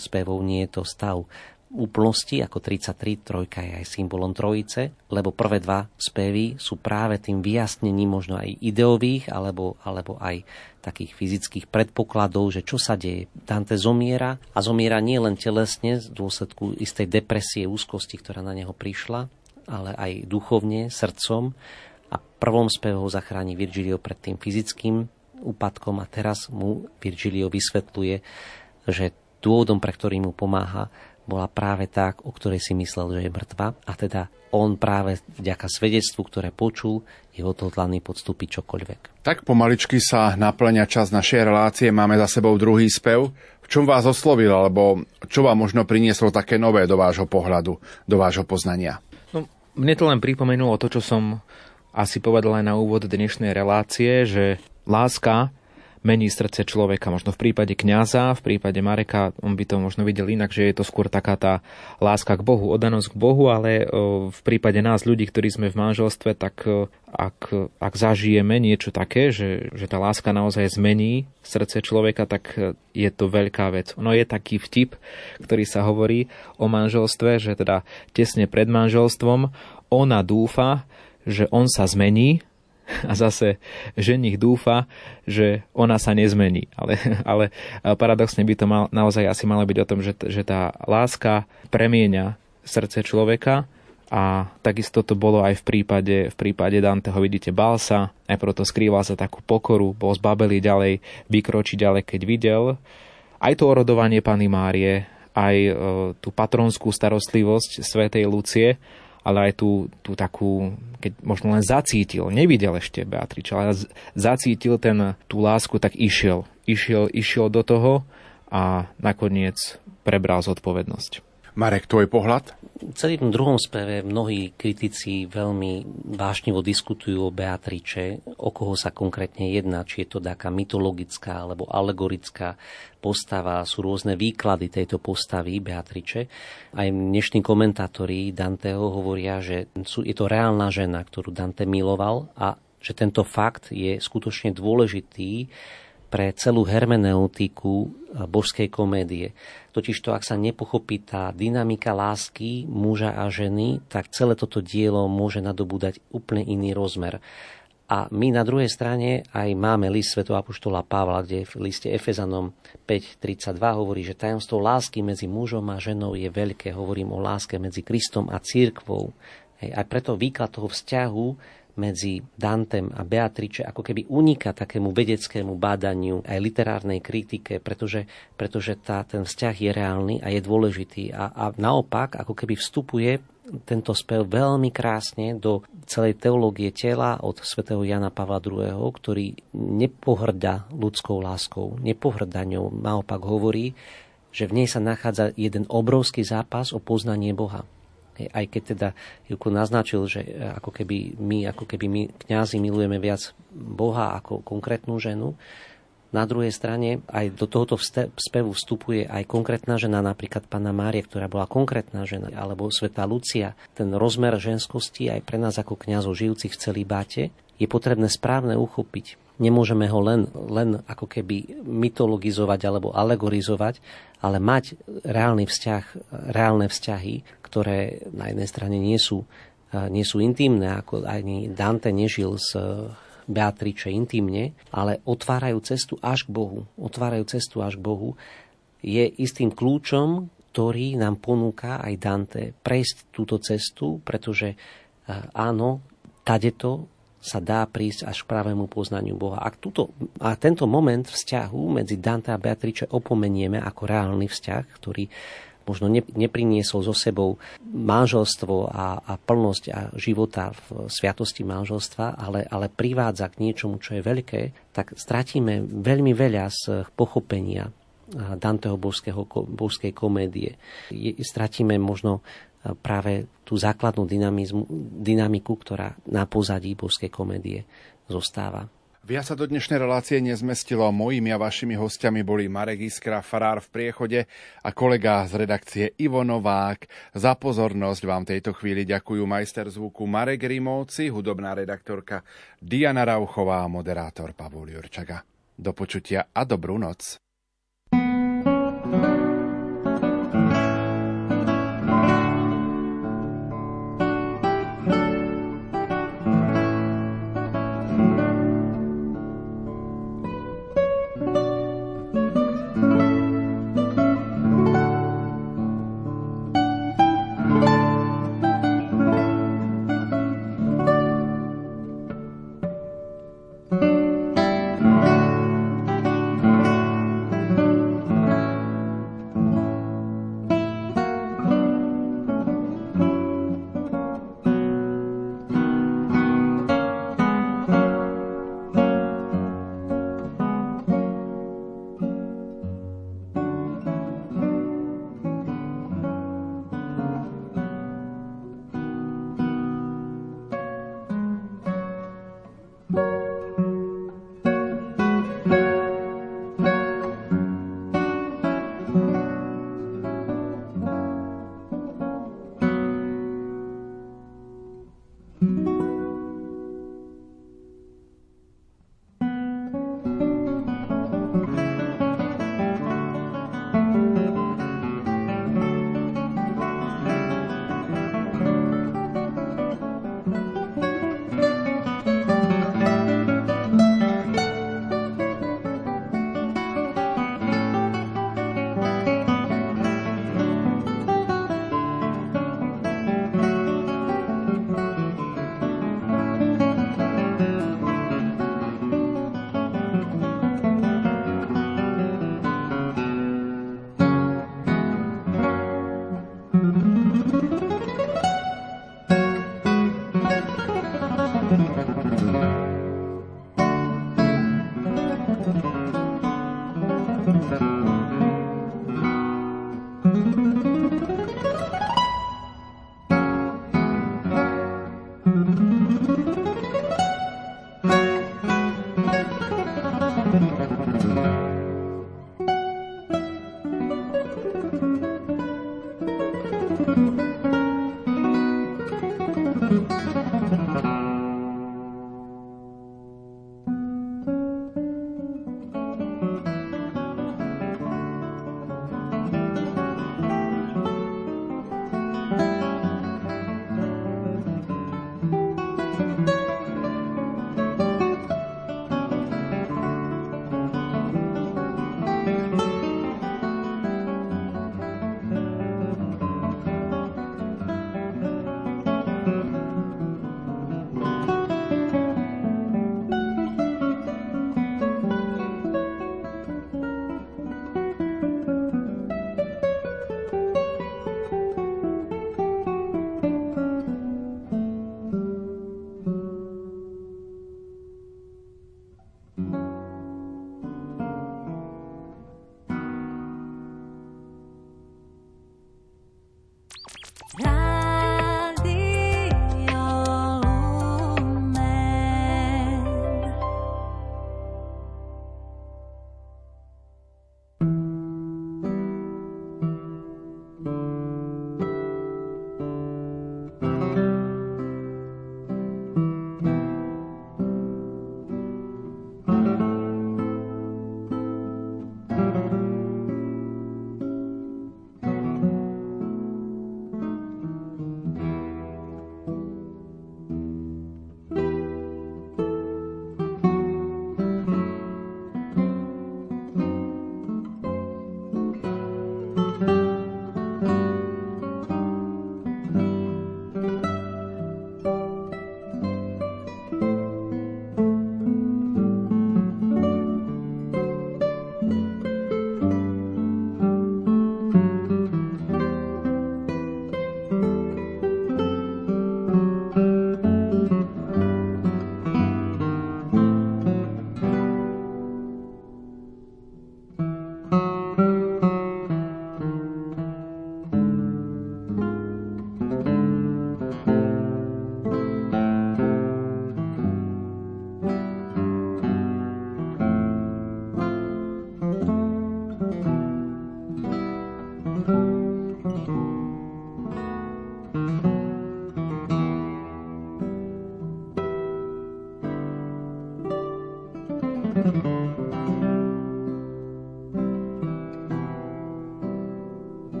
spevov, nie je to stav úplnosti, ako 33, trojka je aj symbolom trojice, lebo prvé dva spevy sú práve tým vyjasnením možno aj ideových, alebo, alebo aj takých fyzických predpokladov, že čo sa deje. Dante zomiera a zomiera nie len telesne z dôsledku istej depresie, úzkosti, ktorá na neho prišla, ale aj duchovne, srdcom. A prvom spevu zachráni Virgilio pred tým fyzickým úpadkom a teraz mu Virgilio vysvetľuje, že dôvodom, pre ktorý mu pomáha, bola práve tá, o ktorej si myslel, že je mŕtva a teda on práve vďaka svedectvu, ktoré počul, je odhodlaný podstúpiť čokoľvek. Tak pomaličky sa naplňa čas našej relácie, máme za sebou druhý spev. V čom vás oslovil, alebo čo vám možno prinieslo také nové do vášho pohľadu, do vášho poznania? No, mne to len pripomenulo to, čo som asi povedal aj na úvod dnešnej relácie, že láska mení srdce človeka. Možno v prípade kňaza, v prípade Mareka, on by to možno videl inak, že je to skôr taká tá láska k Bohu, oddanosť k Bohu, ale v prípade nás, ľudí, ktorí sme v manželstve, tak ak, ak zažijeme niečo také, že, že tá láska naozaj zmení srdce človeka, tak je to veľká vec. No je taký vtip, ktorý sa hovorí o manželstve, že teda tesne pred manželstvom ona dúfa, že on sa zmení a zase ženich dúfa, že ona sa nezmení. Ale, ale paradoxne by to mal, naozaj asi malo byť o tom, že, že tá láska premieňa srdce človeka a takisto to bolo aj v prípade, v prípade Danteho, vidíte, bál sa, najprv to skrýval za takú pokoru, bol zbabelý ďalej, vykročiť ďalej, keď videl. Aj to orodovanie Pany Márie, aj e, tú patronskú starostlivosť svätej Lucie, ale aj tú, tú takú, keď možno len zacítil, nevidel ešte Beatrič, ale zacítil ten, tú lásku, tak išiel. Išiel, išiel do toho a nakoniec prebral zodpovednosť. Marek, tvoj pohľad? V celým druhom speve mnohí kritici veľmi vášnivo diskutujú o Beatriče, o koho sa konkrétne jedná, či je to taká mytologická alebo alegorická postava, sú rôzne výklady tejto postavy Beatriče. Aj dnešní komentátori Danteho hovoria, že sú, je to reálna žena, ktorú Dante miloval a že tento fakt je skutočne dôležitý pre celú hermeneutiku božskej komédie. Totižto, ak sa nepochopí tá dynamika lásky muža a ženy, tak celé toto dielo môže nadobúdať úplne iný rozmer. A my na druhej strane aj máme list Sv. Apoštola Pavla, kde v liste Efezanom 5.32 hovorí, že tajomstvo lásky medzi mužom a ženou je veľké. Hovorím o láske medzi Kristom a církvou. Hej, a preto výklad toho vzťahu medzi Dantem a Beatriče ako keby uniká takému vedeckému bádaniu aj literárnej kritike, pretože, pretože tá, ten vzťah je reálny a je dôležitý. A, a naopak, ako keby vstupuje tento spev veľmi krásne do celej teológie tela od svätého Jana Pavla II., ktorý nepohrda ľudskou láskou, nepohrda ňou, naopak hovorí, že v nej sa nachádza jeden obrovský zápas o poznanie Boha aj keď teda Juko naznačil, že e, ako keby my, ako keby my kňazi milujeme viac Boha ako konkrétnu ženu, na druhej strane aj do tohoto spevu vstupuje aj konkrétna žena, napríklad pána Mária, ktorá bola konkrétna žena, alebo sveta Lucia. Ten rozmer ženskosti aj pre nás ako kňazov žijúcich v celý báte je potrebné správne uchopiť. Nemôžeme ho len, len ako keby mytologizovať alebo alegorizovať, ale mať reálny vzťah, reálne vzťahy, ktoré na jednej strane nie sú, nie sú intimné, ako ani Dante nežil s e, Beatriče intimne, ale otvárajú cestu až k Bohu. Otvárajú cestu až k Bohu. Je istým kľúčom, ktorý nám ponúka aj Dante prejsť túto cestu, pretože e, áno, tadeto sa dá prísť až k pravému poznaniu Boha. Ak túto, a tento moment vzťahu medzi Dante a Beatriče opomenieme ako reálny vzťah, ktorý možno nepriniesol so sebou manželstvo a, a plnosť a života v sviatosti manželstva, ale, ale privádza k niečomu, čo je veľké, tak stratíme veľmi veľa z pochopenia Danteho božského, božskej komédie. Stratíme možno práve tú základnú dynamiku, ktorá na pozadí božskej komédie zostáva. Viac sa do dnešnej relácie nezmestilo. Mojimi a vašimi hostiami boli Marek Iskra, farár v priechode a kolega z redakcie Ivo Novák. Za pozornosť vám tejto chvíli ďakujú majster zvuku Marek Rimovci, hudobná redaktorka Diana Rauchová a moderátor Pavol Jurčaga. Do počutia a dobrú noc.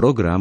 программ